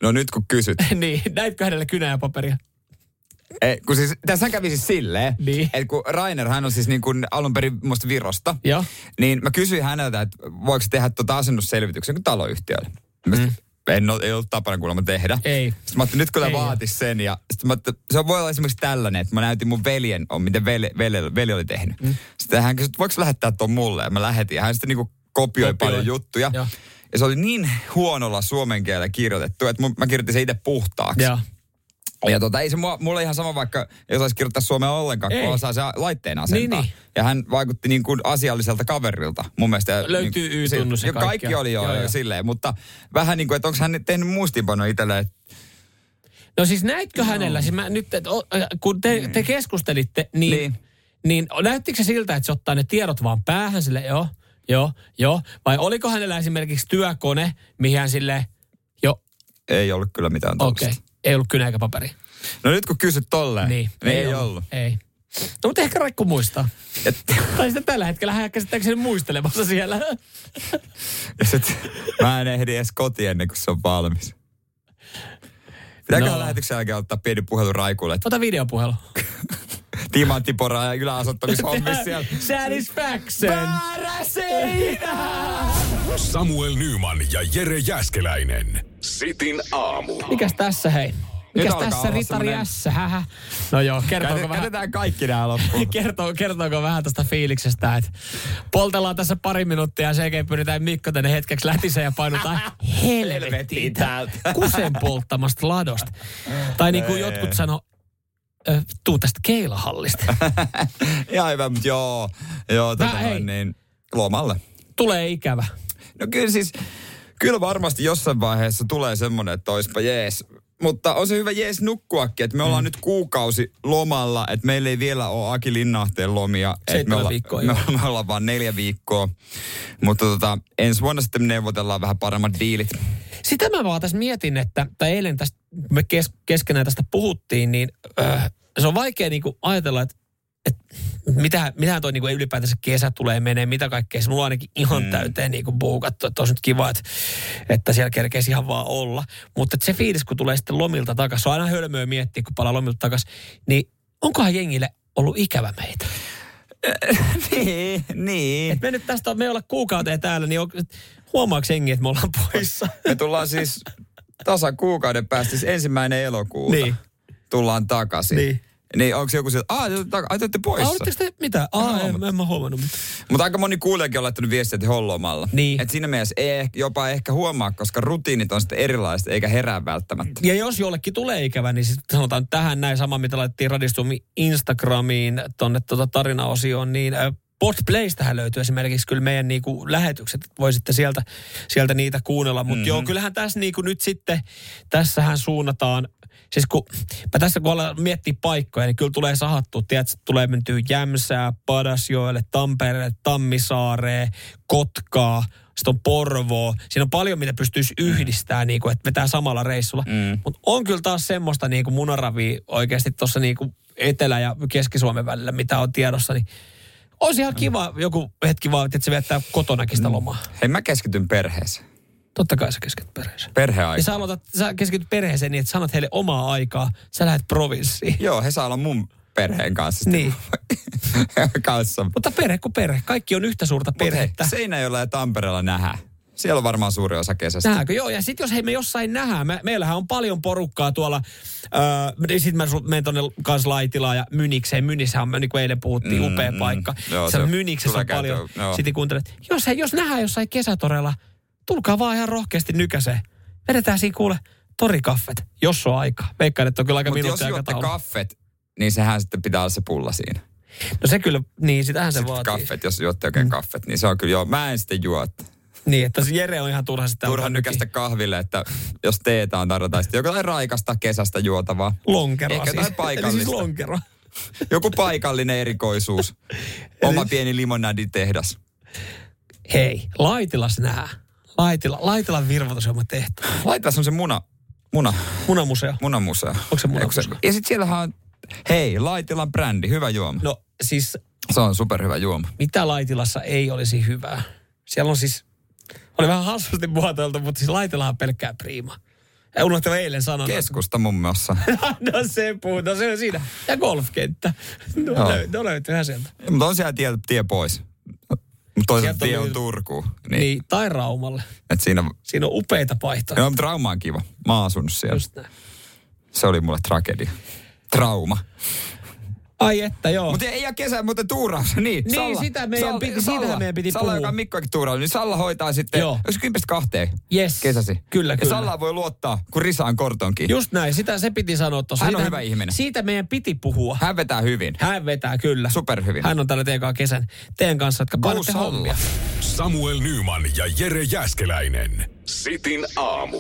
No nyt kun kysyt.
niin, näitkö hänelle kynää ja paperia?
Ei, kun siis, tässä kävi siis silleen,
Niin.
että kun Rainer, hän on siis niin kuin alun perin musta Virosta,
Joo.
niin mä kysyin häneltä, että voiko se tehdä tuota asennusselvityksen kuin taloyhtiölle. Mm. En ole, ei ollut tapana kuulemma tehdä.
Ei.
Sitten mä ajattelin, nyt kun vaatisi sen, ja sitten mä ajattelin, se voi olla esimerkiksi tällainen, että mä näytin mun veljen, on, miten veli, veli, veli oli tehnyt. Mm. Sitten hän kysyi, että voiko lähettää tuon mulle, ja mä lähetin, ja hän sitten niinku kopioi,
Kopioi.
paljon juttuja.
Joo.
Ja se oli niin huonolla suomen kielellä kirjoitettu, että mun, mä kirjoitin sen itse puhtaaksi.
Joo.
Ja tota, ei se mua, mulle ihan sama vaikka, ei osaisi kirjoittaa suomea ollenkaan,
Ei.
kun osaa se laitteen asentaa.
Niin, niin.
Ja hän vaikutti niin kuin asialliselta kaverilta mun mielestä. Ja
Löytyy
niin,
Y-tunnus ja
kaikki
kaikkea.
oli jo,
Joo,
jo
joo.
silleen, mutta vähän niin kuin, että onko hän tehnyt muistiinpano itselleen.
No siis näitkö hänellä, siis mä nyt, et, o- kun te, te keskustelitte, niin,
Niin.
niin. niin näyttikö se siltä, että se ottaa ne tiedot vaan päähän sille, joo, joo, joo. Vai oliko hänellä esimerkiksi työkone, mihin hän sille, joo,
Ei ollut kyllä mitään
okay. Ei ollut kynä eikä paperi.
No nyt kun kysyt tolleen,
Niin,
niin ei, ollut.
Ei. No mutta ehkä Raikku muistaa.
Et,
Tai sitten tällä hetkellä hän käsittääkseni muistelemassa siellä.
ja sit, mä en ehdi edes kotiin ennen kuin se on valmis. Pitääköhän
No.
lähetyksen jälkeen ottaa pieni puhelu Raikulle, että
Ota videopuhelu.
timanttipora ja yläasottamishommissa siellä.
Satisfaction.
Väärä seinä!
Samuel Nyman ja Jere Jäskeläinen. Sitin aamu.
Mikäs tässä hei? Mikäs
alkaa
tässä Ritari S? Hähä. No joo, kertooko
Käytetään,
vähän,
käytetään kaikki nämä loppuun.
kertoo, kertooko vähän tästä fiiliksestä, että poltellaan tässä pari minuuttia ja sen jälkeen pyritään Mikko tänne hetkeksi lätiseen ja painutaan helvettiin täältä. Kusen polttamasta ladosta. Tai niin kuin jotkut sano, tuu tästä keilahallista.
Ihan hyvä, mutta joo, joo tota
hei.
noin, niin lomalle.
Tulee ikävä.
No kyllä siis, kyllä varmasti jossain vaiheessa tulee semmoinen, että oispa jees. Mutta on se hyvä jees nukkuakin, että me ollaan nyt kuukausi lomalla, että meillä ei vielä ole Aki Linnahteen lomia. että me, olla,
viikkoa,
me, me ollaan vaan neljä viikkoa. Mutta tota, ensi vuonna sitten neuvotellaan vähän paremmat diilit.
Sitä mä vaan tässä mietin, että, tai eilen tästä, me kes, keskenään tästä puhuttiin, niin äh, se on vaikea niinku ajatella, että et, mitä, mitä toi niinku ylipäätänsä kesä tulee menee, mitä kaikkea. Se mulla on ainakin ihan mm. täyteen niinku buukattu, että olisi nyt kiva, että, että siellä kerkeisi ihan vaan olla. Mutta se fiilis, kun tulee sitten lomilta takaisin, se on aina hölmöä miettiä, kun palaa lomilta takaisin, niin onkohan jengille ollut ikävä meitä?
niin, niin.
Et me nyt tästä, me olla kuukauteen täällä, niin on, huomaako jengi, että me ollaan poissa?
Me tullaan siis tasan kuukauden päästä, siis ensimmäinen elokuuta.
Niin.
Tullaan takaisin.
Niin.
Niin onko joku sieltä, aah, te- ai te olette poissa.
Ah, Oletteko te mitä? Aa, en, en mä huomannut mitään.
Mutta aika moni kuulijakin on laittanut viestiä, että he on lomalla.
Niin.
Et siinä mielessä ei jopa ehkä huomaa, koska rutiinit on sitten erilaiset, eikä herää välttämättä.
Ja jos jollekin tulee ikävä, niin sitten sanotaan tähän näin sama, mitä laitettiin Radistummi Instagramiin tonne tota tarinaosioon, niin äh, Podplaystähän löytyy esimerkiksi kyllä meidän niinku lähetykset, voisitte sieltä, sieltä niitä kuunnella. Mutta mm-hmm. joo, kyllähän tässä niinku nyt sitten, tässähän suunnataan, siis kun mä tässä kun ollaan miettiä paikkoja, niin kyllä tulee sahattua, tiedätkö, tulee mentyä Jämsää, Padasjoelle, Tampereelle, Tammisaareen, Kotkaa, sitten on Porvoo. Siinä on paljon, mitä pystyisi yhdistämään, niin kuin, että vetää samalla reissulla. Mm. Mutta on kyllä taas semmoista niin kuin munaravia oikeasti tuossa niin kuin Etelä- ja Keski-Suomen välillä, mitä on tiedossa, niin olisi ihan kiva joku hetki vaan, että se viettää kotonakin sitä lomaa.
Hei, mä keskityn perheeseen.
Totta kai sä keskityt perheeseen.
Perheaika.
Ja sä, aloitat, sä keskityt perheeseen niin, että sanot heille omaa aikaa, sä lähdet provinssiin.
Joo, he saa olla mun perheen kanssa.
Niin.
kanssa.
Mutta perhe kuin perhe. Kaikki on yhtä suurta perhettä.
Seinäjoella ja Tampereella nähdään. Siellä on varmaan suuri osa kesästä.
Nähdäänkö? Joo, ja sitten jos hei me jossain nähdään, me, meillähän on paljon porukkaa tuolla, öö, sitten mä menen tonne kans Laitilaan ja Mynikseen. Mynissähän on, niin kuin eilen puhuttiin,
Mm,
upea
mm.
paikka.
Joo,
se
se
Myniksessä on paljon. Sitten kuuntelet, jos, hei, jos nähdään jossain kesätorella, tulkaa vaan ihan rohkeasti nykäseen. Vedetään siinä kuule torikaffet, jos on aika. Veikkaan, että on kyllä aika
Mutta jos
minuutti
juotte kaffet, niin sehän sitten pitää olla se pulla siinä.
No se kyllä, niin sitähän se
Sitten
vaatii.
kaffet, jos juotte oikein
Mm.
kaffet, niin se on kyllä joo. Mä en sitten juo.
Niin, että se Jere on ihan turha sitä.
Turha nykästä kahville, että jos teetä on tarjota, sitten jotain raikasta kesästä juotavaa.
Lonkeroa
Ehkä
siis.
jotain
Eli
paikallista.
siis lonkero.
Joku paikallinen erikoisuus. Oma pieni limonaditehdas.
Hei, Laitilas nää. Laitila, Laitilan virvoitusjomma tehty.
Laitetaan on se muna, muna,
Munamuseo.
munamuseo.
Onko se munamuseo?
Ja sitten siellähän on, hei, Laitilan brändi, hyvä juoma.
No siis,
Se on superhyvä juoma.
mitä Laitilassa ei olisi hyvää? Siellä on siis, oli vähän hassusti muotoiltu, mutta siis Laitilahan on pelkkää priima. Ja unohtaa eilen sanoa.
Keskusta muun muassa.
no se puhuu, no se on siinä. Ja golfkenttä. No, no löytyyhän sieltä.
Mutta on siellä tie, tie pois. Mutta toisaalta tie on
niin-
Turkuun.
Niin.
Niin.
niin. tai Raumalle.
Et siinä,
Siinä on upeita vaihtoehtoja.
no, mutta Rauma on kiva. Mä oon asunut siellä.
Just näin.
Se oli mulle tragedia. Trauma.
Ai että joo.
Mutta ei ja kesä, mutta tuuraus. Niin,
Niin,
Salla,
sitä meidän
Salla,
piti-
Salla,
siitähän meidän piti
Salla,
puhua.
joka on Mikkoakin tuuraus, niin Salla hoitaa sitten,
Joo.
jos kymmestä kahteen
Yes.
kesäsi.
Kyllä,
ja
kyllä.
Salla voi luottaa, kun Risa on kortonkin.
Just näin, sitä se piti sanoa tuossa.
Hän on hyvä ihminen.
Siitä meidän piti puhua.
Hän vetää hyvin.
Hän vetää kyllä.
Superhyvin.
Hän on tällä teidän kanssa kesän teidän kanssa, jotka painatte
Salla.
hommia.
Samuel Nyman ja Jere Jäskeläinen. Sitin aamu.